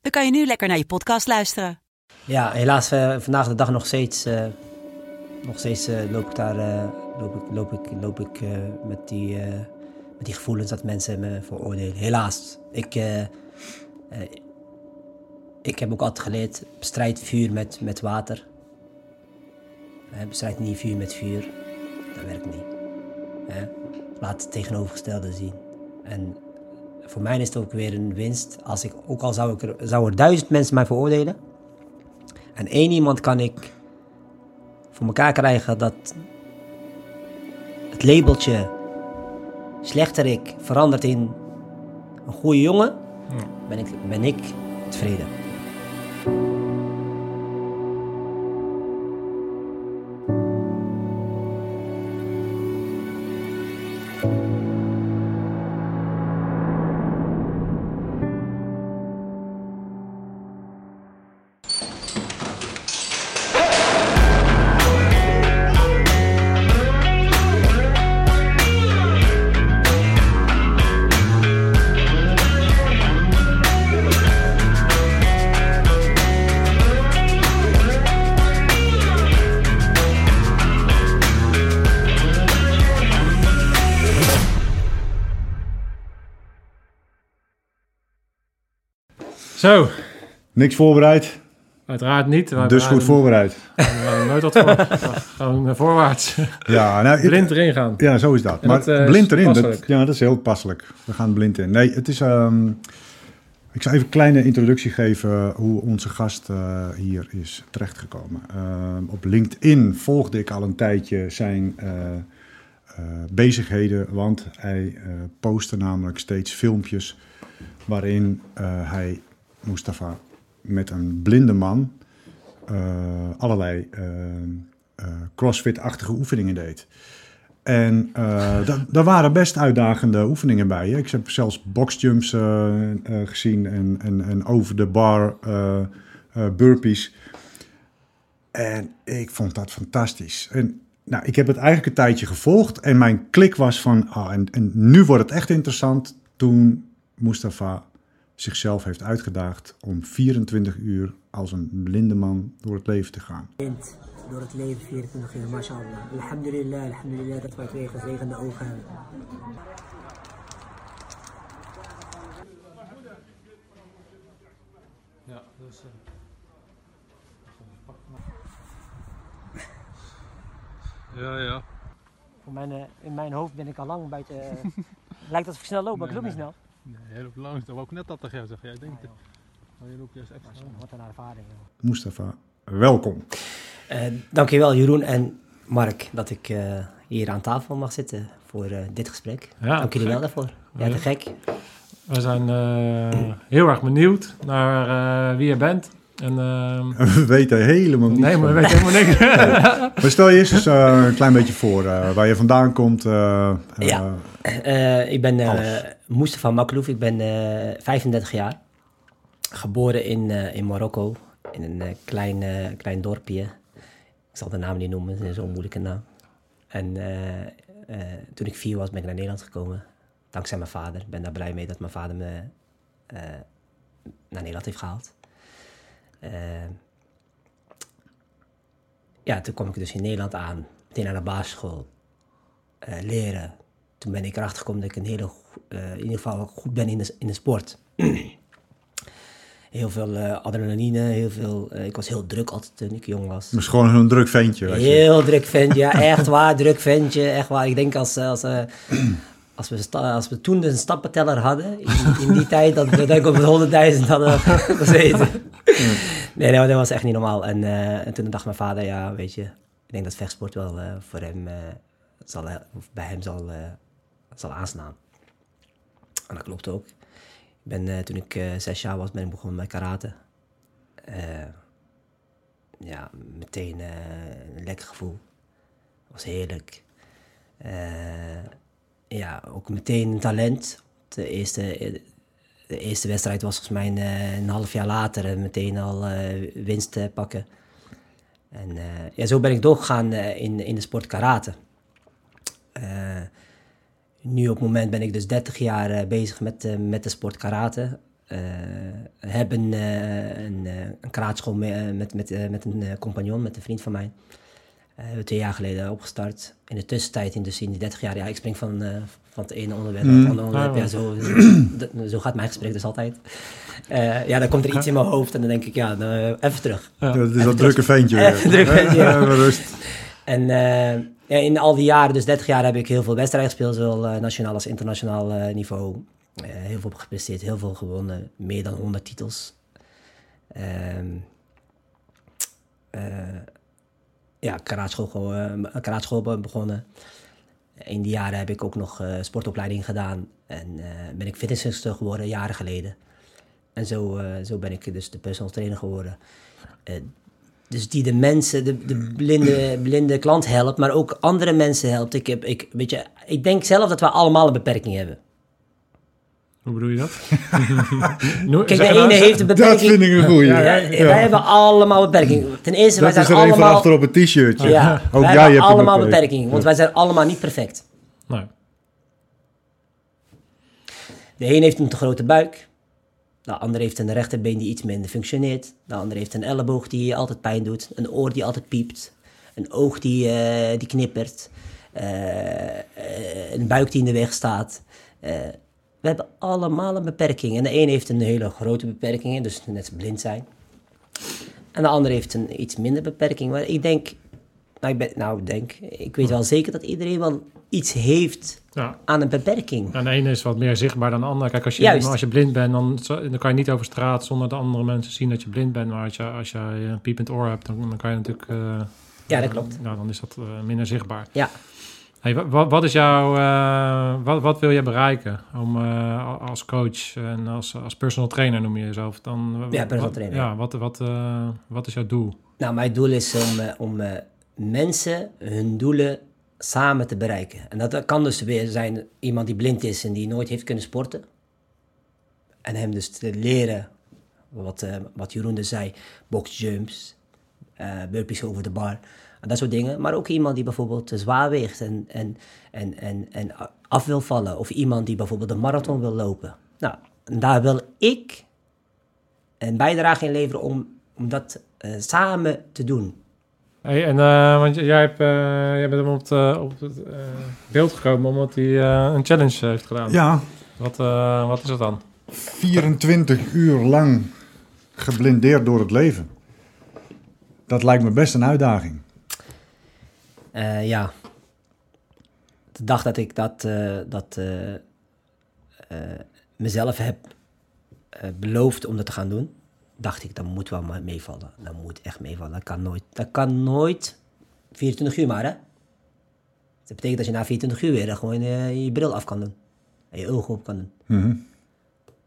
dan kan je nu lekker naar je podcast luisteren. Ja, helaas uh, vandaag de dag nog steeds, uh, nog steeds uh, loop ik daar loop ik, loop ik, loop ik met, die, met die gevoelens dat mensen me veroordelen. Helaas. Ik, ik heb ook altijd geleerd, bestrijd vuur met, met water. bestrijd niet vuur met vuur. Dat werkt niet. Laat het tegenovergestelde zien. En voor mij is het ook weer een winst. Als ik, ook al zou, ik er, zou er duizend mensen mij veroordelen. En één iemand kan ik voor elkaar krijgen dat het labeltje slechterik verandert in een goede jongen. Ben ik, ben ik tevreden. Zo. Niks voorbereid? Uiteraard niet. dus goed voorbereid. We nooit wat voor. Gewoon voorwaarts. Ja, nou, blind erin gaan. Ja, zo is dat. En maar dat, uh, blind erin, dat, ja, dat is heel passelijk. We gaan blind in. Nee, het is... Um, ik zal even een kleine introductie geven hoe onze gast uh, hier is terechtgekomen. Uh, op LinkedIn volgde ik al een tijdje zijn uh, bezigheden, want hij postte namelijk steeds filmpjes waarin hij Mustafa met een blinde man uh, allerlei uh, uh, crossfit-achtige oefeningen deed. En daar waren best uitdagende oefeningen bij. Hè? Ik heb zelfs boxjumps gezien en, en, en over de bar burpees. En ik vond dat fantastisch. En nou, ik heb het eigenlijk een tijdje gevolgd en mijn klik was van, oh, en, en nu wordt het echt interessant. Toen Mustafa zichzelf heeft uitgedaagd om 24 uur als een blinde man door het leven te gaan. Door het leven 24 uur, mashallah. Alhamdulillah, alhamdulillah dat wij twee gezegende ogen hebben. Ja, dus... Uh... Ja, ja. Voor mijn, uh, in mijn hoofd ben ik al lang buiten... Lijkt alsof ik snel loop, maar ik loop niet snel. Loopt langs. Dat wou ik net dat tegen jou zeggen. Jij denkt... Oh, je loopt juist extra. Wat een ervaring. Mustafa, welkom. Uh, dankjewel Jeroen en Mark dat ik uh, hier aan tafel mag zitten voor uh, dit gesprek. Ja, Dank jullie wel daarvoor. Ja, te gek. We zijn heel erg benieuwd naar wie je bent. En, we weten helemaal niets. Nee, maar we weten helemaal niks. maar stel je eerst eens een klein beetje voor waar je vandaan komt. ja, ik ben Mustafa Maklouf, ik ben 35 jaar. Geboren in, in Marokko, in een klein, klein dorpje. Ik zal de naam niet noemen, het is zo'n moeilijke naam. En uh, uh, toen ik vier was, ben ik naar Nederland gekomen. Dankzij mijn vader. Ik ben daar blij mee dat mijn vader me uh, naar Nederland heeft gehaald. Ja, toen kwam ik dus in Nederland aan. Meteen naar de basisschool. leren. Toen ben ik erachter gekomen dat ik een hele, in ieder geval goed ben in de, in de sport. heel veel uh, adrenaline, heel veel... Uh, ik was heel druk altijd toen ik jong was. Dus gewoon een druk ventje? Heel je. druk ventje, ja, echt waar, druk ventje, echt waar. Ik denk als, als, uh, als, we, als we toen een stappenteller hadden, in, in die tijd, dat, dat ik op de 100.000 hadden gezeten. nee, dat was echt niet normaal. En, en toen dacht mijn vader, ja, weet je, ik denk dat vechtsport wel voor hem, zal, of bij hem zal, zal aanslaan. En dat klopt ook. Ik ben, eh, toen ik eh, zes jaar was, ben ik begonnen met karate. Eh, ja, meteen eh, een lekker gevoel. was heerlijk. Eh, ja, ook meteen een talent. De eerste, de eerste wedstrijd was volgens mij een, eh, half jaar later en meteen al eh, winst eh, pakken. En eh, ja, zo ben ik doorgegaan eh, in, in de sport karate. Eh, nu op het moment ben ik dus 30 jaar eh, bezig met, eh, met de sport karate. Eh heb een, eh, een, eh, een met, met, eh, met een eh, compagnon, met een vriend van mij. Eh, hebben we twee jaar geleden opgestart. In de tussentijd, in, dus in die 30 jaar, ja, ik spring van, eh, van het ene onderwerp naar het andere onderwerp. Ja, zo, zo, zo gaat mijn gesprek dus altijd. Eh, ja, dan komt er iets in mijn hoofd en dan denk ik, ja, eh, even terug. Dat is dat drukke ventje. Even ja. Rust. En eh, ja, in al die jaren, dus 30 jaar, heb ik heel veel wedstrijden gespeeld, zowel eh, nationaal als internationaal eh, niveau. Eh, heel veel gepresteerd, heel veel gewonnen, meer dan 100 titels. Ja, karaatschool, eh, karaatschool be- begonnen. In die jaren heb ik ook nog eh, sportopleiding gedaan en eh, ben ik fitnessinstructeur geworden, jaren geleden. En zo, zo ben ik dus de personal trainer geworden. Dus die de mensen, de, de blinde, blinde klant helpt, maar ook andere mensen helpt. Ik, heb, ik, weet je, ik denk zelf dat we allemaal een beperking hebben. Hoe bedoel je dat? Kijk, de nou- ene heeft een Dat beperking. vind ik een goeie. Ja, wij hebben allemaal beperking. Ten eerste, wij Dat is zijn er even allemaal... achter op het t-shirtje. Ja, Ook wij jij hebben hebt een allemaal beperking. beperking, want wij zijn allemaal niet perfect. Nee. De een heeft een te grote buik. De ander heeft een rechterbeen die iets minder functioneert. De ander heeft een elleboog die altijd pijn doet. Een oor die altijd piept. Een oog die, eh, die knippert. eh, eh, een buik die in de weg staat. Eh, we hebben allemaal een beperking. En de een heeft een hele grote beperking, dus net blind zijn. En de ander heeft een iets minder beperking. Maar ik denk, nou ik, ben, nou, ik denk, ik weet wel zeker dat iedereen wel iets heeft Ja. aan een beperking. En de ene is wat meer zichtbaar dan de andere. Kijk, als je, Juist. als je blind bent, dan, dan kan je niet over straat zonder dat andere mensen zien dat je blind bent. Maar als je, als je een piepend oor hebt, dan, dan kan je natuurlijk... eh, Ja, dat klopt. Nou, dan is dat eh, minder zichtbaar. Ja. Hey, wa- wat, wat is jouw... eh, wat, wat wil je bereiken om, eh, als coach en als, als personal trainer noem je jezelf? Dan, Ja, personal wat- trainer, Ja, wat, wat, eh, wat is jouw doel? Nou, mijn doel is om, om mensen hun doelen samen te bereiken. En dat kan dus weer zijn iemand die blind is en die nooit heeft kunnen sporten. En hem dus te leren, wat, wat Jeroen dus zei, boxjumps, burpees over de bar. Dat soort dingen. Maar ook iemand die bijvoorbeeld te zwaar weegt en, en, en, en, en af wil vallen. Of iemand die bijvoorbeeld een marathon wil lopen. Nou, daar wil ik een bijdrage in leveren om, om dat eh, samen te doen. Hey, en, eh, want jij, hebt, eh, jij bent hem op het, op het eh, beeld gekomen omdat hij eh, een challenge heeft gedaan. Ja, Wat, eh, wat is dat dan? 24 uur lang geblindeerd door het leven. Dat lijkt me best een uitdaging. Eh, ja. De dag dat ik dat, eh, dat eh, mezelf heb beloofd om dat te gaan doen, dacht ik, dat moet wel meevallen. Dat moet echt meevallen. Dat kan nooit. Dat kan nooit 24 uur maar, hè? Dat betekent dat je na 24 uur weer gewoon je bril af kan doen. En je ogen op kan doen. Mhm.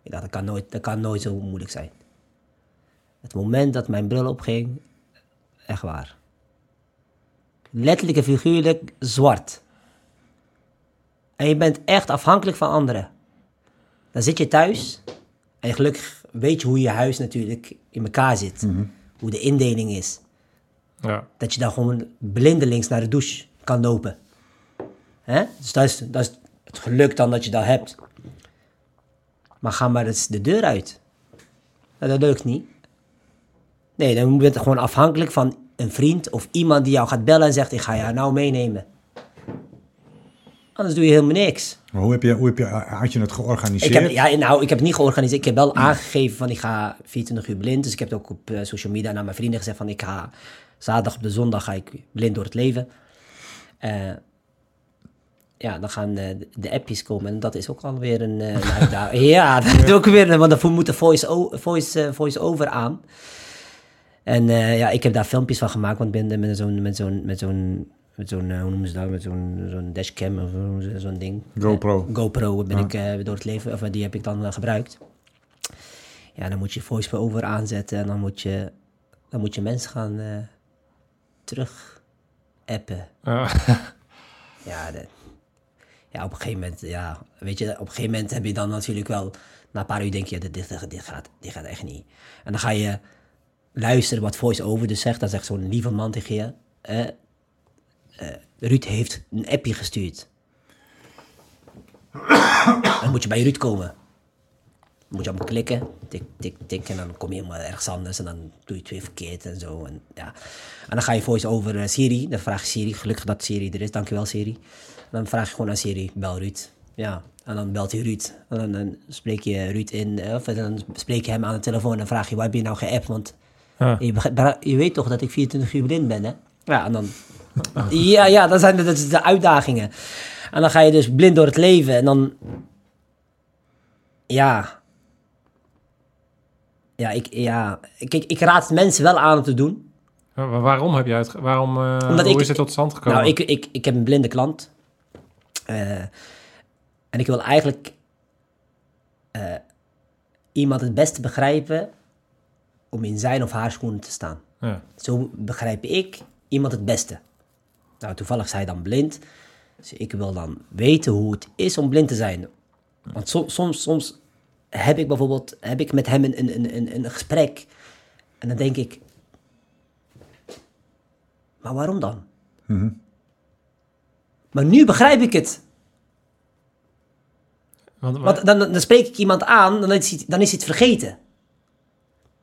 Ik dacht, dat kan, nooit, dat kan nooit zo moeilijk zijn. Het moment dat mijn bril opging, echt waar. Letterlijk en figuurlijk zwart. En je bent echt afhankelijk van anderen. Dan zit je thuis en gelukkig weet je hoe je huis natuurlijk in elkaar zit. Hoe de indeling is. Ja. Dat je dan gewoon blindelings naar de douche kan lopen. Hè? Dus dat is, dat is het geluk dan dat je dat hebt. Maar ga maar eens de deur uit. Nou, dat lukt niet. Nee, dan ben je gewoon afhankelijk van een vriend of iemand die jou gaat bellen en zegt: Ik ga jou nou meenemen. Anders doe je helemaal niks. Maar hoe, heb je, hoe heb je, had je het georganiseerd? Ik heb, ja, nou, ik heb het niet georganiseerd. Ik heb wel aangegeven van ik ga 24 uur blind. Dus ik heb het ook op eh, social media naar mijn vrienden gezegd van ik ga zaterdag op de zondag ga ik blind door het leven. Eh, ja, dan gaan eh, de- appjes komen en dat is ook alweer een, een uitdaging. ja, dat is ook weer, want daarvoor moet de voice, o- voice, voice over aan. En eh, ja, ik heb daar filmpjes van gemaakt, want ik ben met zo'n, met zo'n, met zo'n, met zo'n, eh, hoe noemen ze dat, met zo'n, zo'n dashcam of zo- zo'n ding. GoPro. GoPro ben ik eh, door het leven, of die heb ik dan gebruikt. Ja, dan moet je voice over aanzetten en dan moet je, dan moet je mensen gaan terug appen. Ja. Ja, de- ja, op een gegeven moment, ja, weet je, op een gegeven moment heb je dan natuurlijk wel, na een paar uur denk je, dit, dit, dit, gaat, dit gaat echt niet. En dan ga je luisteren wat voice-over dus zegt. Dan zegt zo'n lieve man tegen je, eh, Ruud heeft een appje gestuurd. dan moet je bij Ruud komen. Dan moet je allemaal klikken, tik, tik, tik, en dan kom je helemaal ergens anders en dan doe je het weer verkeerd en zo. En, ja. en dan ga je voice over eh, Siri, dan vraag je Siri, gelukkig dat Siri er is, dankjewel Siri. Dan vraag je gewoon aan Siri, bel Ruud. Ja, en dan belt hij Ruud. En dan, dan spreek je Ruud in, eh, of dan spreek je hem aan de telefoon en vraag je, waar heb je nou geappt? Want Ja. je, je weet toch dat ik 24 uur blind ben, hè? Ja, en dan... Ja, ja, dat zijn de, dat is de uitdagingen. En dan ga je dus blind door het leven en dan... Ja... Ja, ik, ja, ik, raad mensen wel aan om te doen. Ja, waarom heb jij het... Waarom, Omdat hoe ik- is het tot stand gekomen? Nou, ik, ik, ik heb een blinde klant. Eh, en ik wil eigenlijk eh, iemand het beste begrijpen om in zijn of haar schoenen te staan. Ja. Zo begrijp ik iemand het beste. Nou, toevallig hij dan blind. Dus ik wil dan weten hoe het is om blind te zijn. Want soms, soms, soms heb ik bijvoorbeeld heb ik met hem een, een, een- een, gesprek. En dan denk ik... Maar waarom dan? Maar nu begrijp ik het. Want, Want dan, dan spreek ik iemand aan, dan is, hij, dan is hij het vergeten.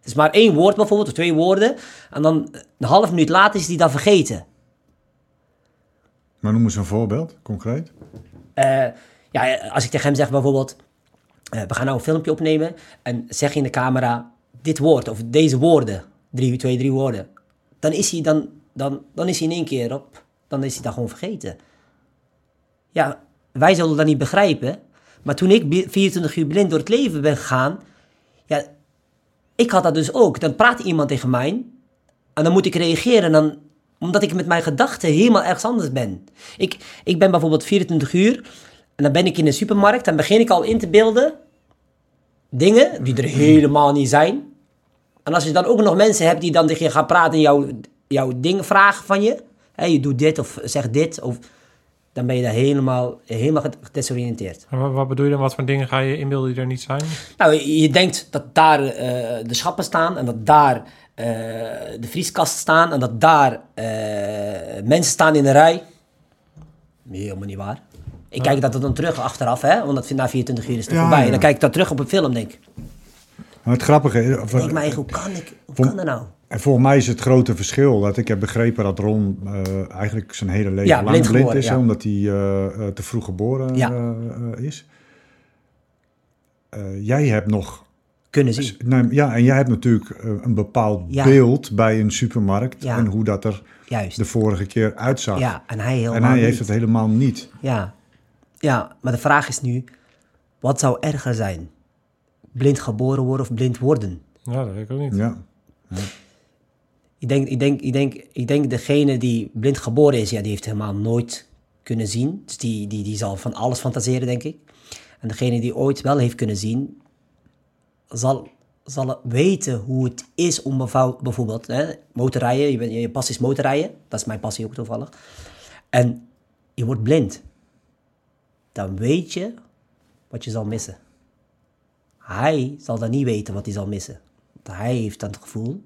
Het is maar één woord bijvoorbeeld, of twee woorden. En dan een half minuut later is hij dan vergeten. Maar noem eens een voorbeeld, concreet. Eh, ja, als ik tegen hem zeg bijvoorbeeld... eh, we gaan nou een filmpje opnemen en zeg je in de camera dit woord of deze woorden. Drie, twee, drie woorden. Dan is hij, dan, dan, dan is hij in één keer op. Dan is hij dat gewoon vergeten. Ja, wij zullen dat niet begrijpen. Maar toen ik bi- 24 uur blind door het leven ben gegaan... Ja, ik had dat dus ook. Dan praat iemand tegen mij en dan moet ik reageren dan, omdat ik met mijn gedachten helemaal ergens anders ben. Ik, ik ben bijvoorbeeld 24 uur en dan ben ik in een supermarkt. Dan begin ik al in te beelden dingen die er helemaal niet zijn. En als je dan ook nog mensen hebt die dan tegen je gaan praten en jouw, jouw dingen vragen van je. Hè, je doet dit of zeg dit. Of, dan ben je daar helemaal, helemaal gedesoriënteerd. En wat, wat bedoel je dan? Wat voor dingen ga je inbeelden die er niet zijn? Nou, je denkt dat daar eh, de schappen staan en dat daar eh, de vrieskast staan en dat daar eh, mensen staan in een rij. Helemaal niet waar. Ik kijk dat dan terug achteraf, hè, want dat na 24 uur is het Ja, voorbij. ja. En dan kijk ik dat terug op een film, denk ik. Maar het grappige is, of, Denk ik me eigen, hoe kan ik, hoe kan dat nou? En volgens mij is het grote verschil dat ik heb begrepen dat Ron eh, eigenlijk zijn hele leven Ja, lang blind blind, geboren, is, ja. omdat hij eh, eh, te vroeg geboren Ja. eh, eh, is. Eh, jij hebt nog, Kunnen zien. nou, ja, en jij hebt natuurlijk een bepaald Ja. beeld bij een supermarkt Ja. en hoe dat er Juist. de vorige keer uitzag. Ja, en hij helemaal en hij heeft niet. het helemaal niet. Ja. ja, maar de vraag is nu, wat zou erger zijn? Blind geboren worden of blind worden? Ja, dat weet ik ook niet. Ja. Ik denk, ik, denk, ik, denk, ik denk degene die blind geboren is, ja, die heeft helemaal nooit kunnen zien. Dus die, die, die zal van alles fantaseren, denk ik. En degene die ooit wel heeft kunnen zien, zal, zal weten hoe het is om bijvoorbeeld hè, motorrijden. Je, bent, je passie is motorrijden, dat is mijn passie ook toevallig. En je wordt blind. Dan weet je wat je zal missen. Hij zal dan niet weten wat hij zal missen. Want hij heeft dan het gevoel,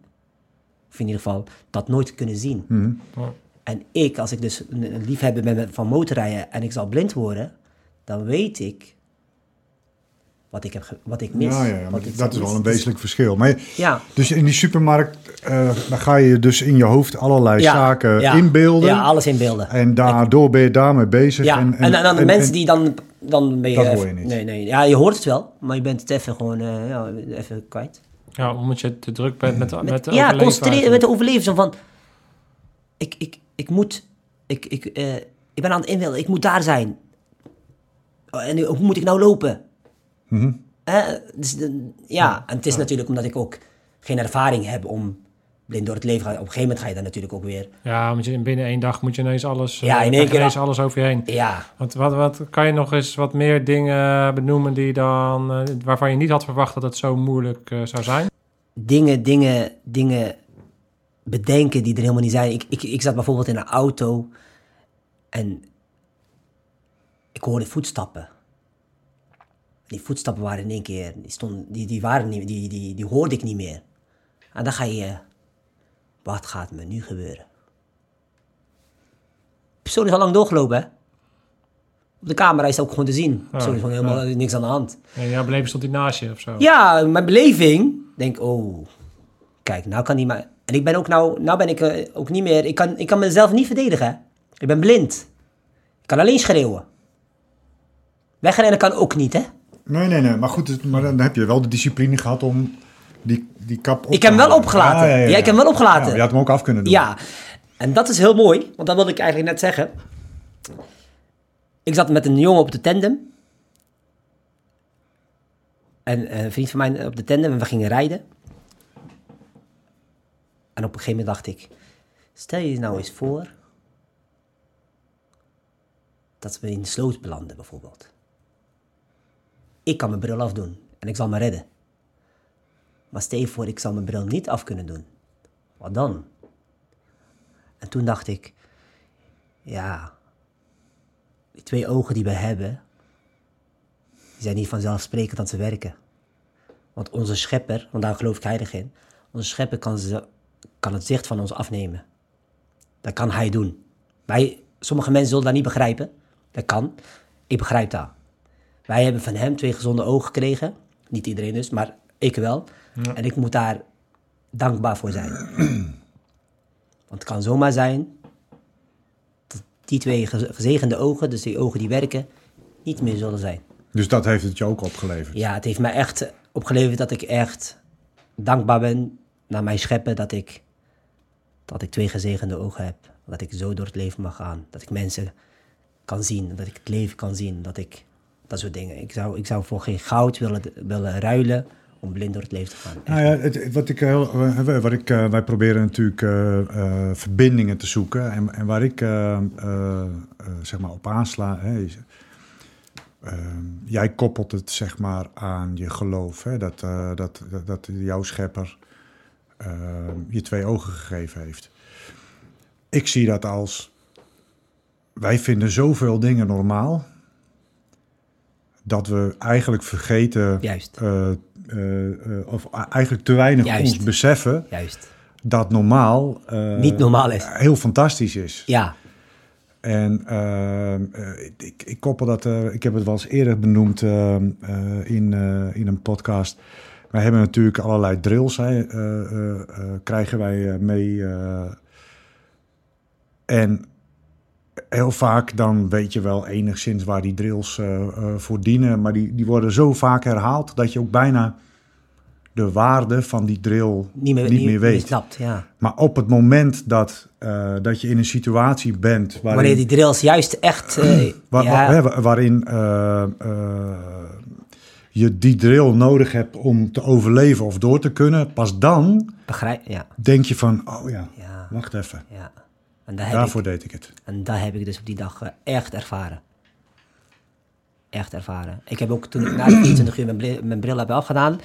of in ieder geval, dat nooit kunnen zien. Ja. En ik, als ik dus een liefhebber ben van motorrijden en ik zal blind worden, dan weet ik wat ik, heb wat ik mis. Ja, ja, ja, maar wat ik dat is mis. wel een Dus- wezenlijk verschil. Maar Ja, Dus in die supermarkt, eh, dan ga je dus in je hoofd allerlei ja, zaken ja, inbeelden. Ja, alles inbeelden. En daardoor ben je daarmee bezig. Ja, en, en, dan de en- mensen en- die dan, dan ben je... Dat hoor je niet. Nee, nee, ja, je hoort het wel, maar je bent het even gewoon eh, ja, even kwijt. Ja, omdat je te druk bent met, met, Met, de ja, concentreren met de overleven. Zo van, ik, ik, ik moet, ik, ik, eh, ik ben aan het inbeelden, ik moet daar zijn. Oh, en hoe moet ik nou lopen? Eh, dus ja, en het is natuurlijk omdat ik ook geen ervaring heb om blind door het leven gaan. Op een gegeven moment ga je dan natuurlijk ook weer... Ja, want je, binnen één dag moet je ineens alles, Ja, eh, in één krijg je keer- ineens alles over je heen. Ja, Want wat, wat kan je nog eens wat meer dingen benoemen die dan, eh, waarvan je niet had verwacht dat het zo moeilijk eh, zou zijn? dingen, dingen, dingen bedenken die er helemaal niet zijn. Ik, ik, ik zat bijvoorbeeld in een auto en ik hoorde voetstappen. Die voetstappen waren in één keer, die, stonden, die, die, waren niet, die, die, die hoorde ik niet meer. En dan ga je, wat gaat me nu gebeuren? De persoon is al lang doorgelopen, hè? Op de camera is het ook gewoon te zien. De persoon is gewoon helemaal niks aan de hand. En jouw beleving stond hij naast je of zo? Ja, mijn beleving. Denk, oh, kijk, nou kan die maar. En ik ben ook nou, nou ben ik eh, ook niet meer. Ik kan, ik kan mezelf niet verdedigen. hè. Ik ben blind. Ik kan alleen schreeuwen. Wegrennen kan ook niet, hè? Nee, nee, nee. Maar goed, maar dan heb je wel de discipline gehad om die, die kap op Ik heb hem wel opgelaten. Ja, ik heb hem wel opgelaten. Je had hem ook af kunnen doen. Ja, en dat is heel mooi, want dat wilde ik eigenlijk net zeggen. Ik zat met een jongen op de tandem. En eh, een vriend van mij op de tandem en we gingen rijden. En op een gegeven moment dacht ik, stel je nou eens voor dat we in de sloot belanden bijvoorbeeld. Ik kan mijn bril afdoen en ik zal me redden. Maar stel voor, ik zal mijn bril niet af kunnen doen. Wat dan? En toen dacht ik, ja, die twee ogen die we hebben, die zijn niet vanzelfsprekend dat ze werken. Want onze schepper, want daar geloof ik heilig in, onze schepper kan, ze, kan het zicht van ons afnemen. Dat kan hij doen. Wij, sommige mensen zullen dat niet begrijpen. Dat kan. Ik begrijp dat. Wij hebben van hem twee gezonde ogen gekregen. Niet iedereen dus, maar ik wel. En ik moet daar dankbaar voor zijn. Want het kan zomaar zijn dat die twee geze- gezegende ogen, dus die ogen die werken, niet meer zullen zijn. Dus dat heeft het je ook opgeleverd. Ja, het heeft mij echt opgeleverd dat ik echt dankbaar ben naar mijn scheppen dat ik, dat ik twee gezegende ogen heb. Dat ik zo door het leven mag gaan. Dat ik mensen kan zien, dat ik het leven kan zien. Dat ik, dat soort dingen. Ik zou, ik zou voor geen goud willen, willen ruilen om blind door het leven te gaan. Nou ja, het, wat ik, heel, eh, wat ik, eh, wij proberen natuurlijk eh, eh, verbindingen te zoeken. En, en waar ik eh, eh, eh, zeg maar op aansla, hè, is, eh, jij koppelt het zeg maar aan je geloof. Hè, dat, eh, dat, dat, dat jouw schepper eh, je twee ogen gegeven heeft. Ik zie dat als, wij vinden zoveel dingen normaal, dat we eigenlijk vergeten Juist, eh, eh, of eigenlijk te weinig Juist. ons beseffen juist. dat normaal eh, Niet normaal is. heel fantastisch is. Ja, En eh, eh, ik, ik koppel dat, ik heb het wel eens eerder benoemd eh, eh, in, in een podcast. Wij hebben natuurlijk allerlei drills, hè, krijgen wij mee. en heel vaak dan weet je wel enigszins waar die drills eh, eh, voor dienen. Maar die, die worden zo vaak herhaald dat je ook bijna de waarde van die drill niet meer, niet meer weet. snapt, ja. Maar op het moment dat, eh, dat je in een situatie bent waarin, Wanneer die drills juist echt... ja, waarin je die drill nodig hebt om te overleven of door te kunnen, pas dan begrijp, ja, denk je van, oh ja, ja, wacht even, ja. En heb daarvoor ik, deed ik het. En dat heb ik dus op die dag eh, echt ervaren. Echt ervaren. Ik heb ook toen ik na de 24 uur mijn bril, mijn bril heb afgedaan,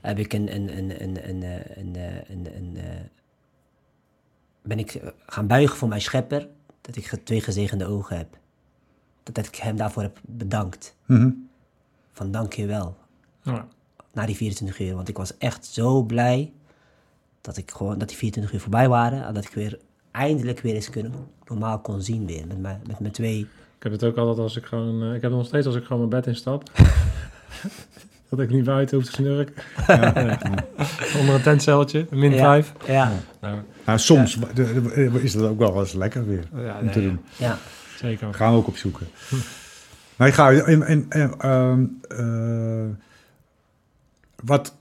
heb ik een, een, een, een, een, eh, een, eh, een, een, eh, ben ik gaan buigen voor mijn schepper, dat ik twee gezegende ogen heb. Dat, dat ik hem daarvoor heb bedankt. Mhm. Van dank je wel. Ja. Na die 24 uur, want ik was echt zo blij dat ik gewoon, dat die 24 uur voorbij waren. En dat ik weer eindelijk weer eens kunnen, normaal kon zien weer. Met mijn, met mijn twee Ik heb het ook altijd als ik gewoon... eh, ik heb het nog steeds als ik gewoon mijn bed instap. dat ik niet buiten hoef te snurken. Nee. Onder een tentceltje, min Ja. vijf. Ja, Nou, Nou, soms is dat ook wel eens lekker weer ja, om nee, te doen. ja. zeker. Gaan we ook opzoeken. Nee, ga je. En, en, en, ehm, eh, wat,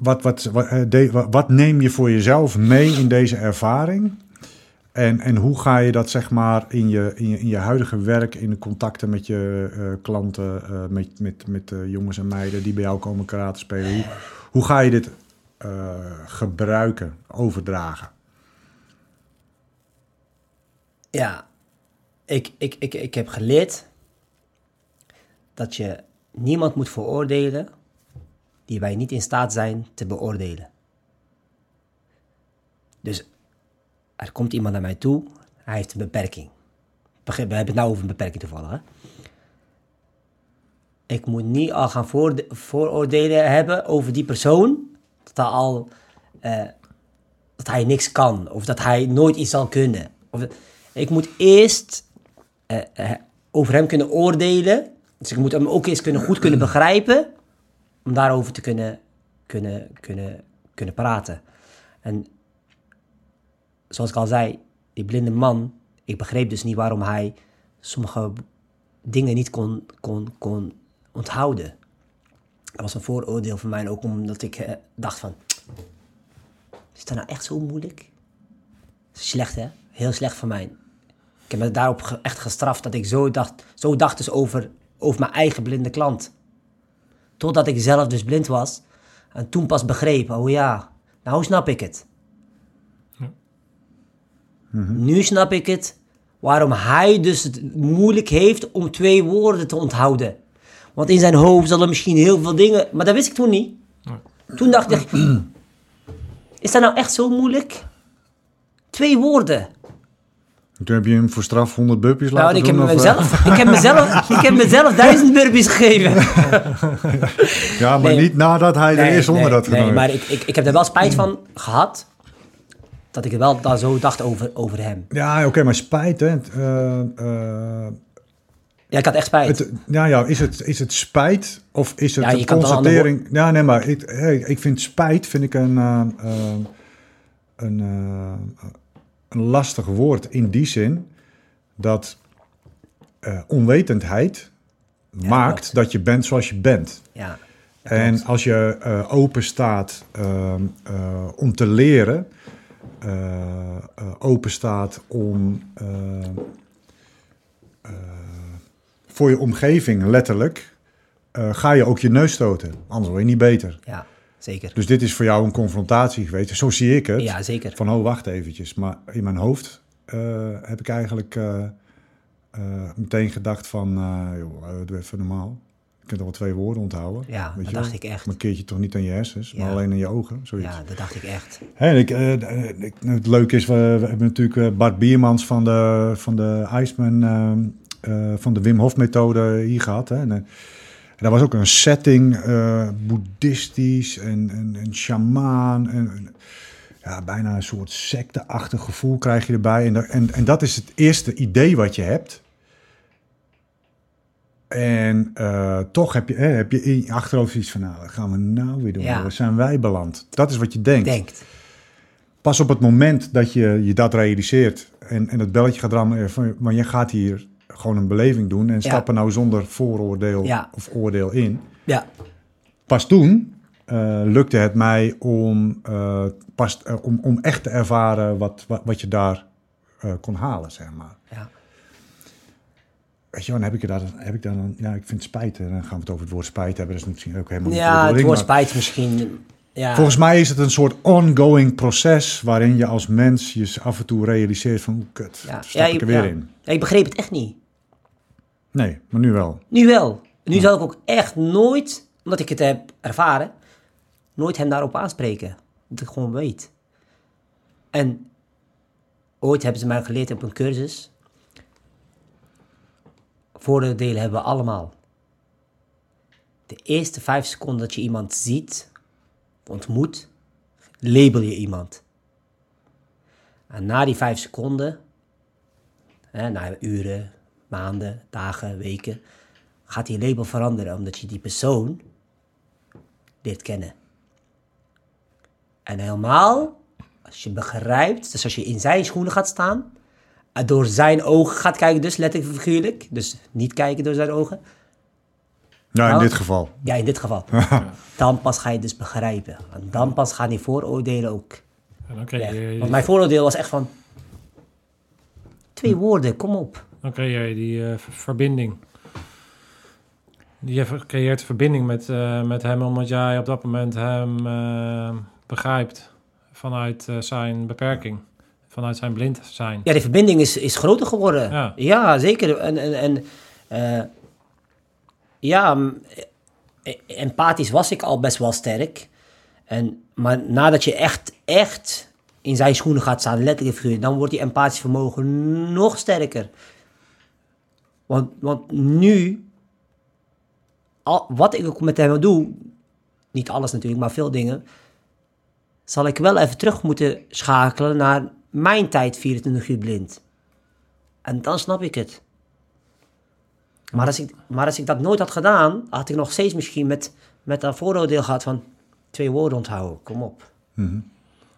wat, wat, wat, eh, wat, wat neem je voor jezelf mee in deze ervaring? En, en hoe ga je dat zeg maar in je, in je, in je huidige werk, in de contacten met je eh, klanten, eh, met, met, met jongens en meiden die bij jou komen karate spelen? Hoe, hoe ga je dit gebruiken, overdragen? Ja, ik, ik, ik, ik heb geleerd dat je niemand moet veroordelen die wij niet in staat zijn te beoordelen. Dus er komt iemand naar mij toe, hij heeft een beperking. We hebben het nou over een beperking toevallig. Hè? Ik moet niet al gaan vooroordelen hebben over die persoon, dat hij al eh, dat hij niks kan of dat hij nooit iets zal kunnen. Of, ik moet eerst eh, eh, over hem kunnen oordelen. Dus ik moet hem ook eens kunnen, goed kunnen begrijpen. Om daarover te kunnen, kunnen, kunnen, kunnen praten. En zoals ik al zei, die blinde man, ik begreep dus niet waarom hij sommige dingen niet kon, kon, kon onthouden. Dat was een vooroordeel van mij ook omdat ik eh, dacht van, is dat nou echt zo moeilijk? Slecht hè? Heel slecht van mij. Ik heb me daarop echt gestraft dat ik zo dacht, zo dacht dus over, over mijn eigen blinde klant. Totdat ik zelf dus blind was. En toen pas begreep, oh ja, nou snap ik het. Nu snap ik het, waarom hij dus het moeilijk heeft om twee woorden te onthouden. Want in zijn hoofd zal er misschien heel veel dingen, maar dat wist ik toen niet. Toen dacht ik, is dat nou echt zo moeilijk? Twee woorden. En Toen heb je hem voor straf 100 burpees Nou, laten ik heb, of, eh? mezelf, ik, heb mezelf, ik heb mezelf duizend burpees gegeven. Ja, maar Nee. niet nadat hij er is onder nee, dat nee, genomen. maar ik, ik, ik heb er wel spijt van gehad. Dat ik er wel daar zo dacht over, over hem. Ja, oké, maar spijt, hè. Eh, eh, Ja, ik had echt spijt. het, ja, ja, is het, is het spijt of is het Ja, een constatering? Ja, nee, maar ik, hey, ik vind spijt vind ik een, eh, eh, een, eh, een lastig woord in die zin dat eh, onwetendheid maakt klopt. dat je bent zoals je bent. ja. En als je eh, open staat eh, om te leren, eh, eh, open staat om eh, eh, voor je omgeving letterlijk, eh, ga je ook je neus stoten. Anders word je niet beter. ja, zeker. Dus dit is voor jou een confrontatie geweest. Zo zie ik het. Ja, zeker. Van, oh, wacht eventjes. Maar in mijn hoofd eh, heb ik eigenlijk eh, eh, meteen gedacht van, joh, doe even normaal. Je kunt al wel twee woorden onthouden. Ja, dat je dacht wel. ik echt. Maar een keertje toch niet aan je hersens, maar alleen aan je ogen. Zoiets. Ja, dat dacht ik echt. En ik, ik- het leuke is, we, hebben natuurlijk Bart Biermans van de, van de Iceman, ehm, eh, van de Wim Hof methode hier gehad. Hè. En, eh, dat was ook een setting, eh, boeddhistisch en, en, en shamaan. En, en- ja, bijna een soort secteachtig gevoel krijg je erbij. En, en, en dat is het eerste idee wat je hebt. En eh, toch heb je, hè, heb je in je achterhoofd iets van, nou, wat gaan we nou weer doen? Ja. Waar zijn wij beland? Dat is wat je denkt. Denkt. Pas op het moment dat je je dat realiseert en, en het belletje gaat rammen, eh, van, maar je gaat hier gewoon een beleving doen en stappen nou zonder vooroordeel of oordeel in. Ja, Pas toen eh, lukte het mij om, eh, pas, eh, om, om echt te ervaren wat, wat, wat je daar kon halen, zeg maar. ja. Weet je, dan heb ik, daar, heb ik dan, ja, ik vind spijt, en dan gaan we het over het woord spijt hebben, dat is misschien ook helemaal niet ja het woord maar- spijt misschien. Ja, Volgens mij is het een soort ongoing proces waarin je als mens je af en toe realiseert van, kut, ja. stap Ja, ik er weer in. Ik begreep het echt niet. Nee, maar nu wel. Nu wel. Nu zal ik ook echt nooit, omdat ik het heb ervaren, nooit hem daarop aanspreken. Dat ik gewoon weet. En ooit hebben ze mij geleerd op een cursus. Vooroordelen hebben we allemaal. De eerste vijf seconden dat je iemand ziet, ontmoet, label je iemand. En na die vijf seconden, hè, na uren, maanden, dagen, weken, gaat die label veranderen omdat je die persoon leert kennen. En helemaal, als je begrijpt, dus als je in zijn schoenen gaat staan, en door zijn ogen gaat kijken, dus letterlijk figuurlijk, dus niet kijken door zijn ogen, Ja, in Nou, dit geval. ja, in dit geval, dan pas ga je dus begrijpen. En dan pas gaan die vooroordelen ook je, Want mijn vooroordeel was echt van, twee woorden, kom op. dan kreeg je die ver- verbinding. Je creëert verbinding met, eh, met hem, omdat jij op dat moment hem eh, begrijpt vanuit zijn beperking, vanuit zijn blind zijn. Ja, die verbinding is, is groter geworden. Ja. Ja, zeker. En, en, en ja, eh, empathisch was ik al best wel sterk. En, maar nadat je echt, echt in zijn schoenen gaat staan, letterlijk dan wordt die empathisch vermogen nog sterker. Want, want nu, wat ik ook met hem doe, niet alles natuurlijk, maar veel dingen, zal ik wel even terug moeten schakelen naar mijn tijd 24 uur blind. En dan snap ik het. Maar als ik, maar als ik dat nooit had gedaan, had ik nog steeds misschien met, met dat vooroordeel gehad van twee woorden onthouden. Kom op.